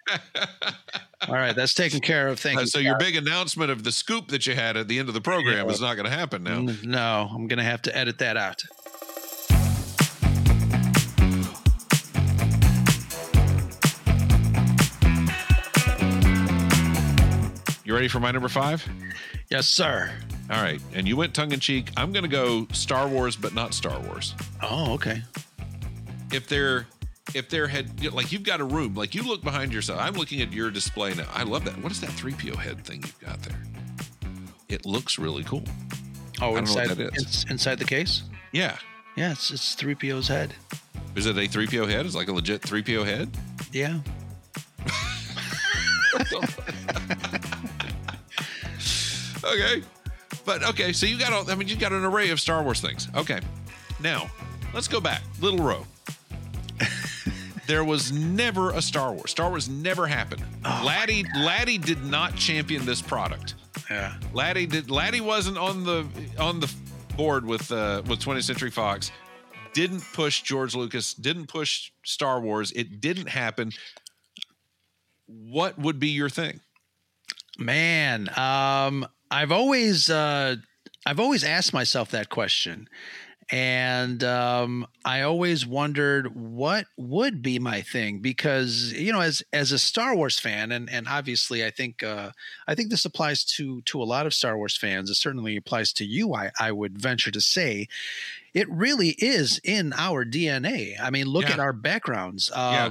All right. That's taken care of. Thank Uh, you. so your big announcement of the scoop that you had at the end of the program Yeah. is not going to happen now. Mm, No, I'm going to have to edit that out. You ready for my number five? Yes, sir. All right. And you went tongue in cheek. I'm going to go Star Wars, but not Star Wars. Oh, okay. if there if there had like you've got a room like you look behind yourself i'm looking at your display now i love that what is that 3po head thing you've got there it looks really cool Oh, don't know what inside, ins- inside the case? yeah Yeah, it's, it's 3PO's head. is it a 3po head is like a legit 3po head Yeah. *laughs* okay but okay so you got all i mean you got an array of star wars things okay now let's go back little Ro *laughs* there was never a star wars star wars never happened laddie laddie did not champion this product Yeah. Laddie did. Laddie wasn't on the on the board with uh, with 20th Century Fox. Didn't push George Lucas. Didn't push Star Wars. It didn't happen. What would be your thing? Man, um, I've always uh, I've always asked myself that question, and um, I always wondered what would be my thing because you know, as as a Star Wars fan, and and obviously, I think uh, I think this applies to to a lot of Star Wars fans. It certainly applies to you. I I would venture to say. It really is in our DNA. I mean, look Yeah. at our backgrounds. Yeah.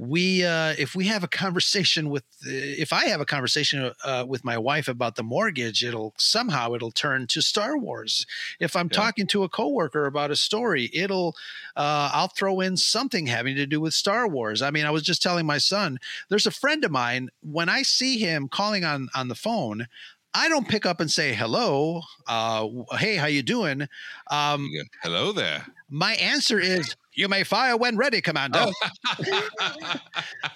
We uh, if we have a conversation with if i have a conversation uh, with my wife about the mortgage it'll somehow it'll turn to star wars if i'm Yeah. talking to a coworker about a story it'll uh, i'll throw in something having to do with star wars i mean i was just telling my son there's a friend of mine when i see him calling on on the phone I don't pick up and say hello. Uh, hey, how you doing? Um, Hello there. my answer is you may fire when ready, Commander.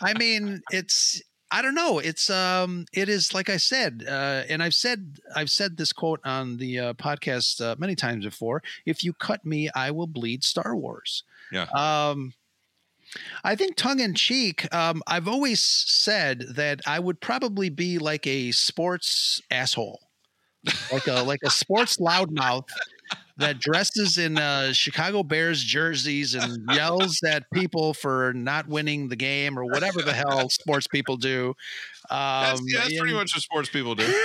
I mean, it's I don't know. It's um it is like I said, uh, and I've said I've said this quote on the uh, podcast uh, many times before. If you cut me, I will bleed Star Wars. Yeah. Um I think tongue in cheek, um, I've always said that I would probably be like a sports asshole, like a like a sports loudmouth that dresses in uh, Chicago Bears jerseys and yells at people for not winning the game or whatever the hell sports people do. That's, Um, yeah, that's pretty much what sports people do. *laughs*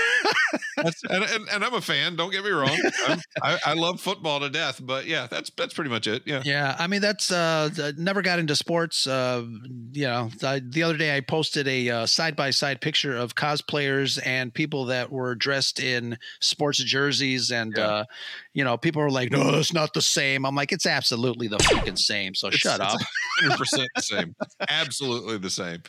That's, and, *laughs* and, and I'm a fan. Don't get me wrong. I'm, I, I love football to death, but yeah, that's that's pretty much it. Yeah. Yeah, I mean that's uh never got into sports. Uh, you know, I, the other day I posted a side by side picture of cosplayers and people that were dressed in sports jerseys, and Yeah. uh, you know, people were like, "No, it's not the same." I'm like, "It's absolutely the fucking same." So shut It's- up. Hundred percent the same. Absolutely the same.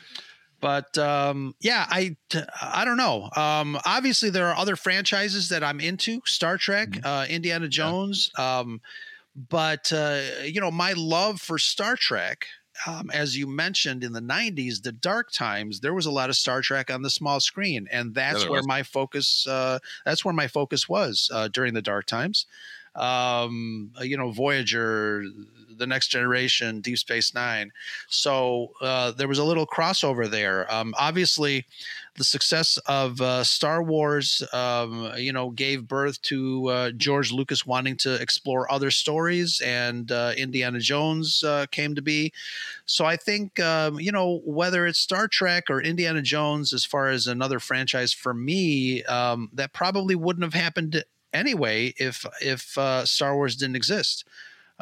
But um, yeah, I don't know. Um, obviously, there are other franchises that I'm into: Star Trek, Mm-hmm. uh, Indiana Jones. Um, but uh, you know, my love for Star Trek, um, as you mentioned in the '90s, the dark times, there was a lot of Star Trek on the small screen, and that's where was. my focus. Uh, that's where my focus was uh, during the dark times. Um, you know, Voyager, the Next Generation, Deep Space Nine. So uh, there was a little crossover there. Um, obviously, the success of uh, Star Wars, um, you know, gave birth to uh, George Lucas wanting to explore other stories, and uh, Indiana Jones uh, came to be. So I think, um, you know, whether it's Star Trek or Indiana Jones, as far as another franchise for me, um, that probably wouldn't have happened anyway if if uh, Star Wars didn't exist.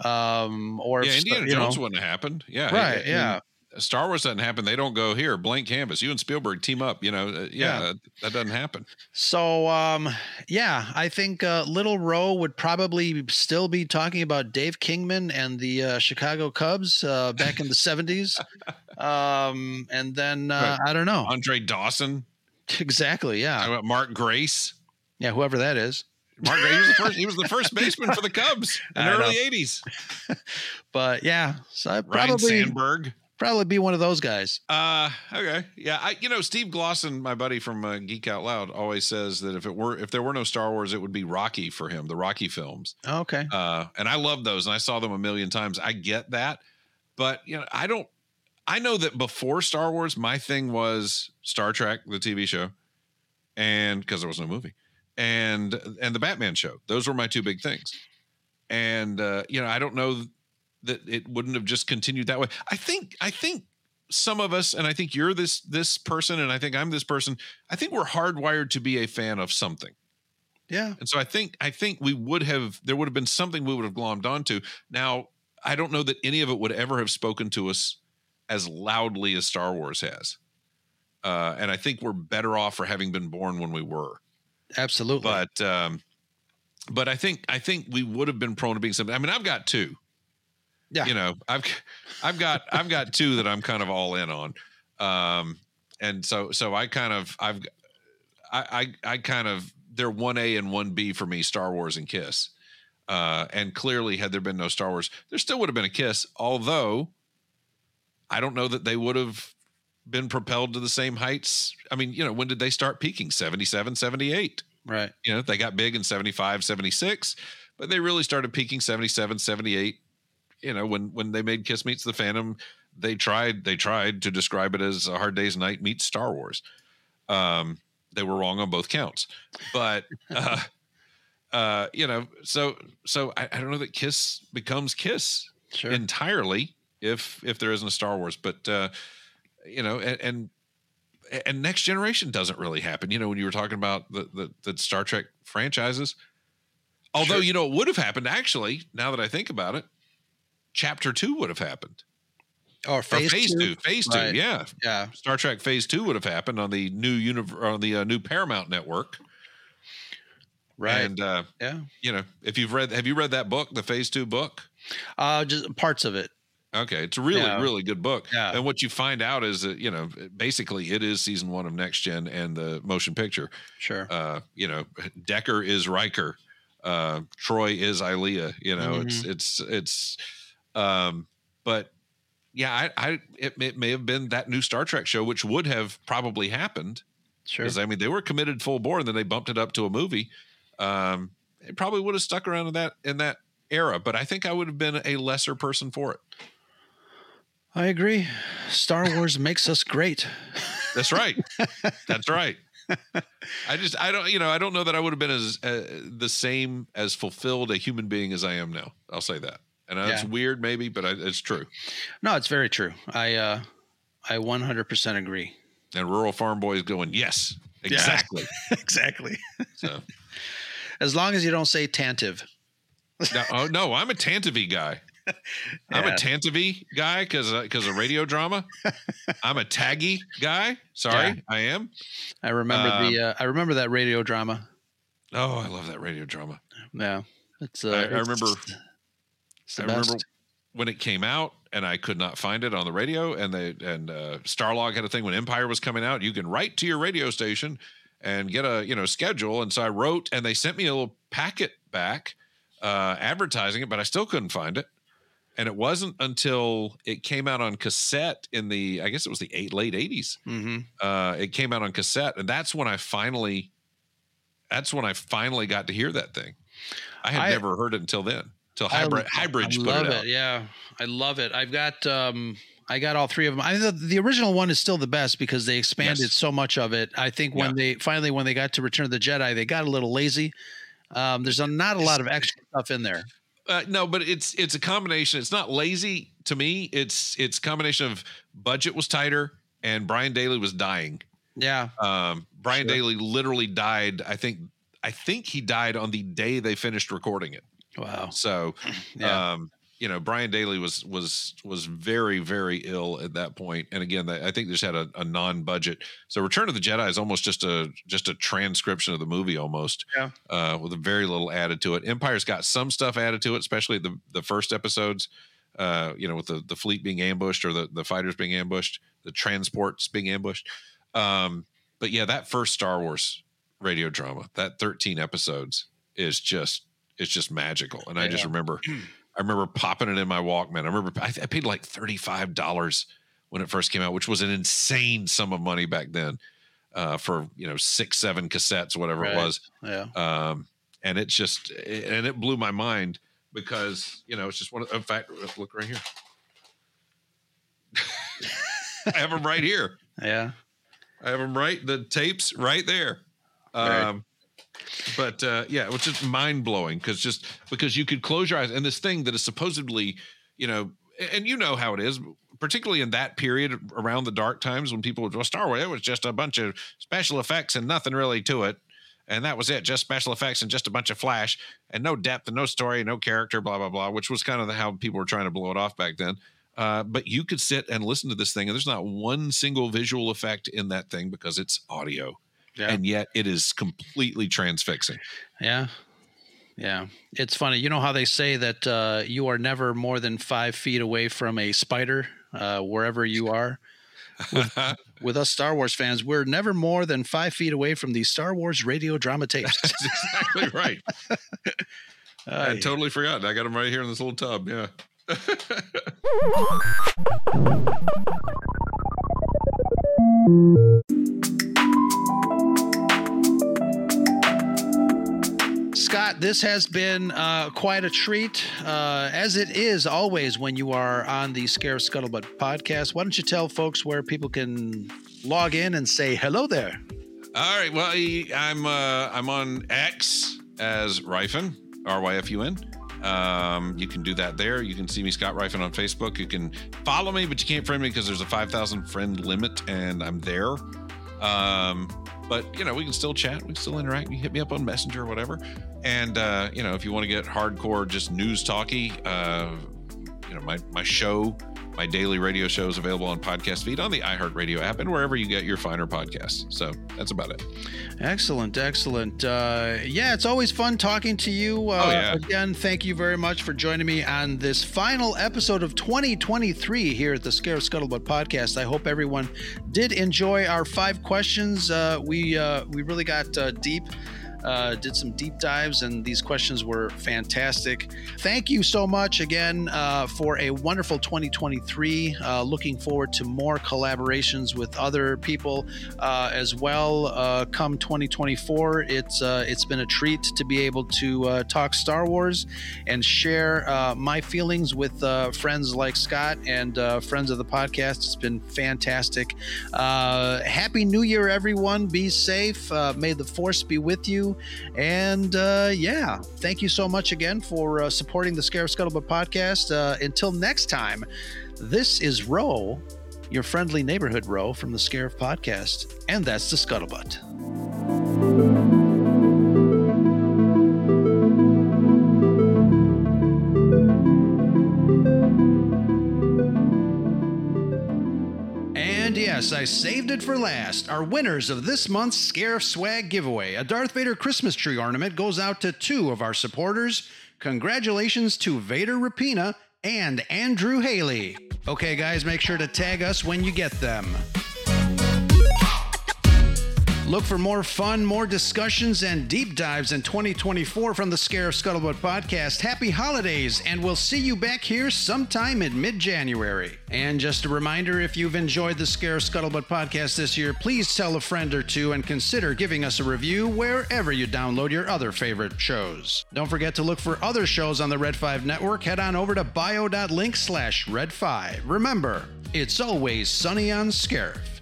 Um, or Yeah, if, Indiana you know- Jones wouldn't have happened. Yeah. Right, I- I mean, yeah. Star Wars doesn't happen. They don't go here, blank canvas. You and Spielberg team up. You know, uh, yeah, Yeah. That, that doesn't happen. So, um, yeah, I think uh, Little Ro would probably still be talking about Dave Kingman and the uh, Chicago Cubs uh, back in the 70s. *laughs* Um, and then, uh, I don't know. Andre Dawson, Exactly. Yeah. about Mark Grace. Yeah. Whoever that is. Mark Grace was the first. He was the first baseman for the Cubs *laughs* in the know. early '80s. *laughs* But yeah, so I'd Ryne probably, Sandberg. probably be one of those guys. Uh, okay, yeah. I, you know, Steve Glosson, my buddy from uh, Geek Out Loud, always says that if it were, if there were no Star Wars, it would be Rocky for him, the Rocky films. Okay. Uh, and I love those, and I saw them a million times. I get that, but you know, I don't. I know that before Star Wars, my thing was Star Trek, the TV show, and because there was no movie, and and the Batman show. Those were my two big things. And uh, you know, I don't know that it wouldn't have just continued that way. I think I think some of us, and I think you're this this person, and I think I'm this person. I think we're hardwired to be a fan of something. Yeah. And so I think I think we would have there would have been something we would have glommed onto. Now I don't know that any of it would ever have spoken to us as loudly as Star Wars has. Uh, and I think we're better off for having been born when we were. Absolutely. But um, but I think I think we would have been prone to being something. I mean, I've got two. Yeah. You know, I've I've got I've got two that I'm kind of all in on. Um, and so so I kind of I've I I, I kind of they're one A and one B for me, Star Wars and Kiss. Uh, and clearly, had there been no Star Wars, there still would have been a Kiss. Although, I don't know that they would have been propelled to the same heights. I mean, you know, when did they start peaking? 77, 78. right. You know, they got big in 75, 76, but they really started peaking 77, 78. You know, when when they made Kiss Meets the Phantom, they tried they tried to describe it as a Hard Day's Night meets Star Wars. Um, they were wrong on both counts, but *laughs* uh, uh, you know, so so I, I don't know that Kiss becomes Kiss Sure. entirely if if there isn't a Star Wars, but uh, you know, and, and and next generation doesn't really happen. You know, when you were talking about the the, the Star Trek franchises, although Sure. you know it would have happened actually. Now that I think about it, Chapter Two would have happened. or Or phase, phase two. two, phase Right. two, yeah. Yeah. Star Trek Phase Two would have happened on the new univ- on the uh, new Paramount network. Right. And uh, yeah. you know, if you've read, have you read that book, the Phase Two book? Uh, just parts of it. Okay, it's a really, really good book. Yeah. And what you find out is that you know, basically, it is season one of Next Gen and the motion picture. Sure. Uh, you know, Decker is Riker, uh, Troi is Ilia. You know, it's Mm-hmm. it's it's. Um, but yeah, I, I it, it may have been that new Star Trek show, which would have probably happened Sure. because I mean they were committed full bore, and then they bumped it up to a movie. Um, it probably would have stuck around in that in that era, but I think I would have been a lesser person for it. I agree. Star Wars makes us great. That's right. *laughs* That's right. I just I don't you know I don't know that I would have been as uh, the same as fulfilled a human being as I am now. I'll say that. And that's Yeah. weird maybe, but I, it's true. No, it's very true. I uh I 100% agree. And rural farm boys going, "Yes, exactly." *laughs* exactly. So, As long as you don't say tantive. no, oh no, I'm a Tantivy guy. *laughs* I'm a. Tantivy guy because because of radio drama. I'm a Taggy guy. Sorry, Yeah. I am. I remember Um, the uh, I remember that radio drama. Oh, I love that radio drama. Yeah. It's uh I- I remember- it's I remember when it came out and I could not find it on the radio and they and uh, Starlog had a thing when Empire was coming out. You can write to your radio station and get a you know schedule. And so I wrote and they sent me a little packet back uh, advertising it, but I still couldn't find it. And it wasn't until it came out on cassette in the I guess it was the eight late eighties. Mhm. Uh, it came out on cassette, and that's when I finally that's when I finally got to hear that thing. I had I- never heard it until then. Till I- hybrid I put love it out. Yeah, I love it. I've got um, I got all three of them. I the, the original one is still the best because they expanded Yes. so much of it. I think when Yeah. they finally when they got to Return of the Jedi, they got a little lazy. Um, there's a, not a lot of extra stuff in there. Uh, no, but it's it's a combination. It's not lazy to me. It's it's a combination of budget was tighter and Brian Daley was dying. Yeah, Um, Brian Sure. Daley literally died. I think I think he died on the day they finished recording it. wow. So, Yeah. um, you know, Brian Daley was was was very very ill at that. And again, I think they just had a, a non-budget. So, Return of the Jedi is almost just a just a transcription of the movie, almost. Yeah. Uh, with a very little added to it. Empire's got some stuff added to it, especially the the first episodes. Uh, you know, with the the fleet being ambushed or the the fighters being ambushed, the transports being ambushed. Um, but yeah, that first Star Wars radio drama, that 13 episodes is just it's just magical. And I just remember *clears throat* I remember popping it in my Walkman. I remember I, I paid like $35 when it first came out, which was an insane sum of money back then. Uh, for you know six, seven cassettes, whatever Right. it was, Yeah. um, and it's just and it blew my mind because you know it's just one. Of, in fact, look right here. *laughs* I have them right here. Yeah. I have them right, the tapes right there. Right. Um, but uh, yeah, was just mind blowing because just because you could close your eyes and this thing that is supposedly, you know, and you know how it is, particularly in that period around the dark times when people would, well, Star Wars, it was just a bunch of special effects and nothing really to it. And that was it, just special effects and just a bunch of flash and no depth and no story, no character, blah, blah, blah, which was kind of how people were trying to blow it off back then. Uh, but you could sit and listen to this thing, and there's not one single visual effect in that thing because it's audio, Yeah. and yet it is completely transfixing. Yeah. Yeah. It's funny. You know how they say that uh, you are never more than five feet away from a spider, uh, wherever you *laughs* are? With us Star Wars fans, we're never more than five feet away from the Star Wars radio drama *laughs* tapes. That's exactly right. *laughs* I had totally forgotten. I got them right here in this little tub. Yeah. Scott, this has been uh, quite a treat, uh, as it is always when you are on the Scarif Scuttlebutt podcast. Why don't you tell folks where people can log in and say hello there? All right. Well, I'm uh, I'm on X as Ryfun, R Y F U N. Um, you can do that there. You can see me, Scott Ryfun, on Facebook. You can follow me, but you can't friend me because there's a 5,000 friend limit, and I'm there. Um, but you know, we can still chat. We can still interact. You hit me up on Messenger or whatever. And uh, you know, if you want to get hardcore, just news talky, uh, you know, my my show, my daily radio show is available on podcast feed on the iHeartRadio app and wherever you get your finer podcasts. So that's about it. Excellent, excellent. Uh, yeah, it's always fun talking to you. Uh, Oh, yeah. Again, thank you very much for joining me on this final episode of 2023 here at the Scarif Scuttlebutt podcast. I hope everyone did enjoy our five questions. Uh, we uh, we really got uh, deep. Uh, did some deep dives, and these questions were fantastic. Thank you so much again uh, for a wonderful 2023. Uh, looking forward to more collaborations with other people uh, as well. Uh, come 2024, it's uh, it's been a treat to be able to talk Star Wars and share my feelings with friends like Scott and friends of the podcast. It's been fantastic. Happy New Year, everyone. Be safe. May the Force be with you. And uh, yeah, thank you so much again for uh, supporting the Scarif Scuttlebutt podcast. Uh, until next time, this is Ro, your friendly neighborhood Ro from the Scarif podcast. And that's the Scuttlebutt. Yes, I saved it for last. Our winners of this month's Scarif Swag giveaway, a Darth Vader Christmas tree ornament, goes out to two of our supporters. Congratulations to Vader Rapina and Andrew Haley. Okay, guys, make sure to tag us when you get them. Look for more fun, more discussions, and deep dives in 2024 from the Scarif Scuttlebutt podcast. Happy holidays, and we'll see you back here sometime in mid January. And just a reminder if you've enjoyed the Scarif Scuttlebutt podcast this year, please tell a friend or two and consider giving us a review wherever you download your other favorite shows. Don't forget to look for other shows on the Red 5 network. Head on over to bio.link slash red 5. Remember, it's always sunny on Scarif.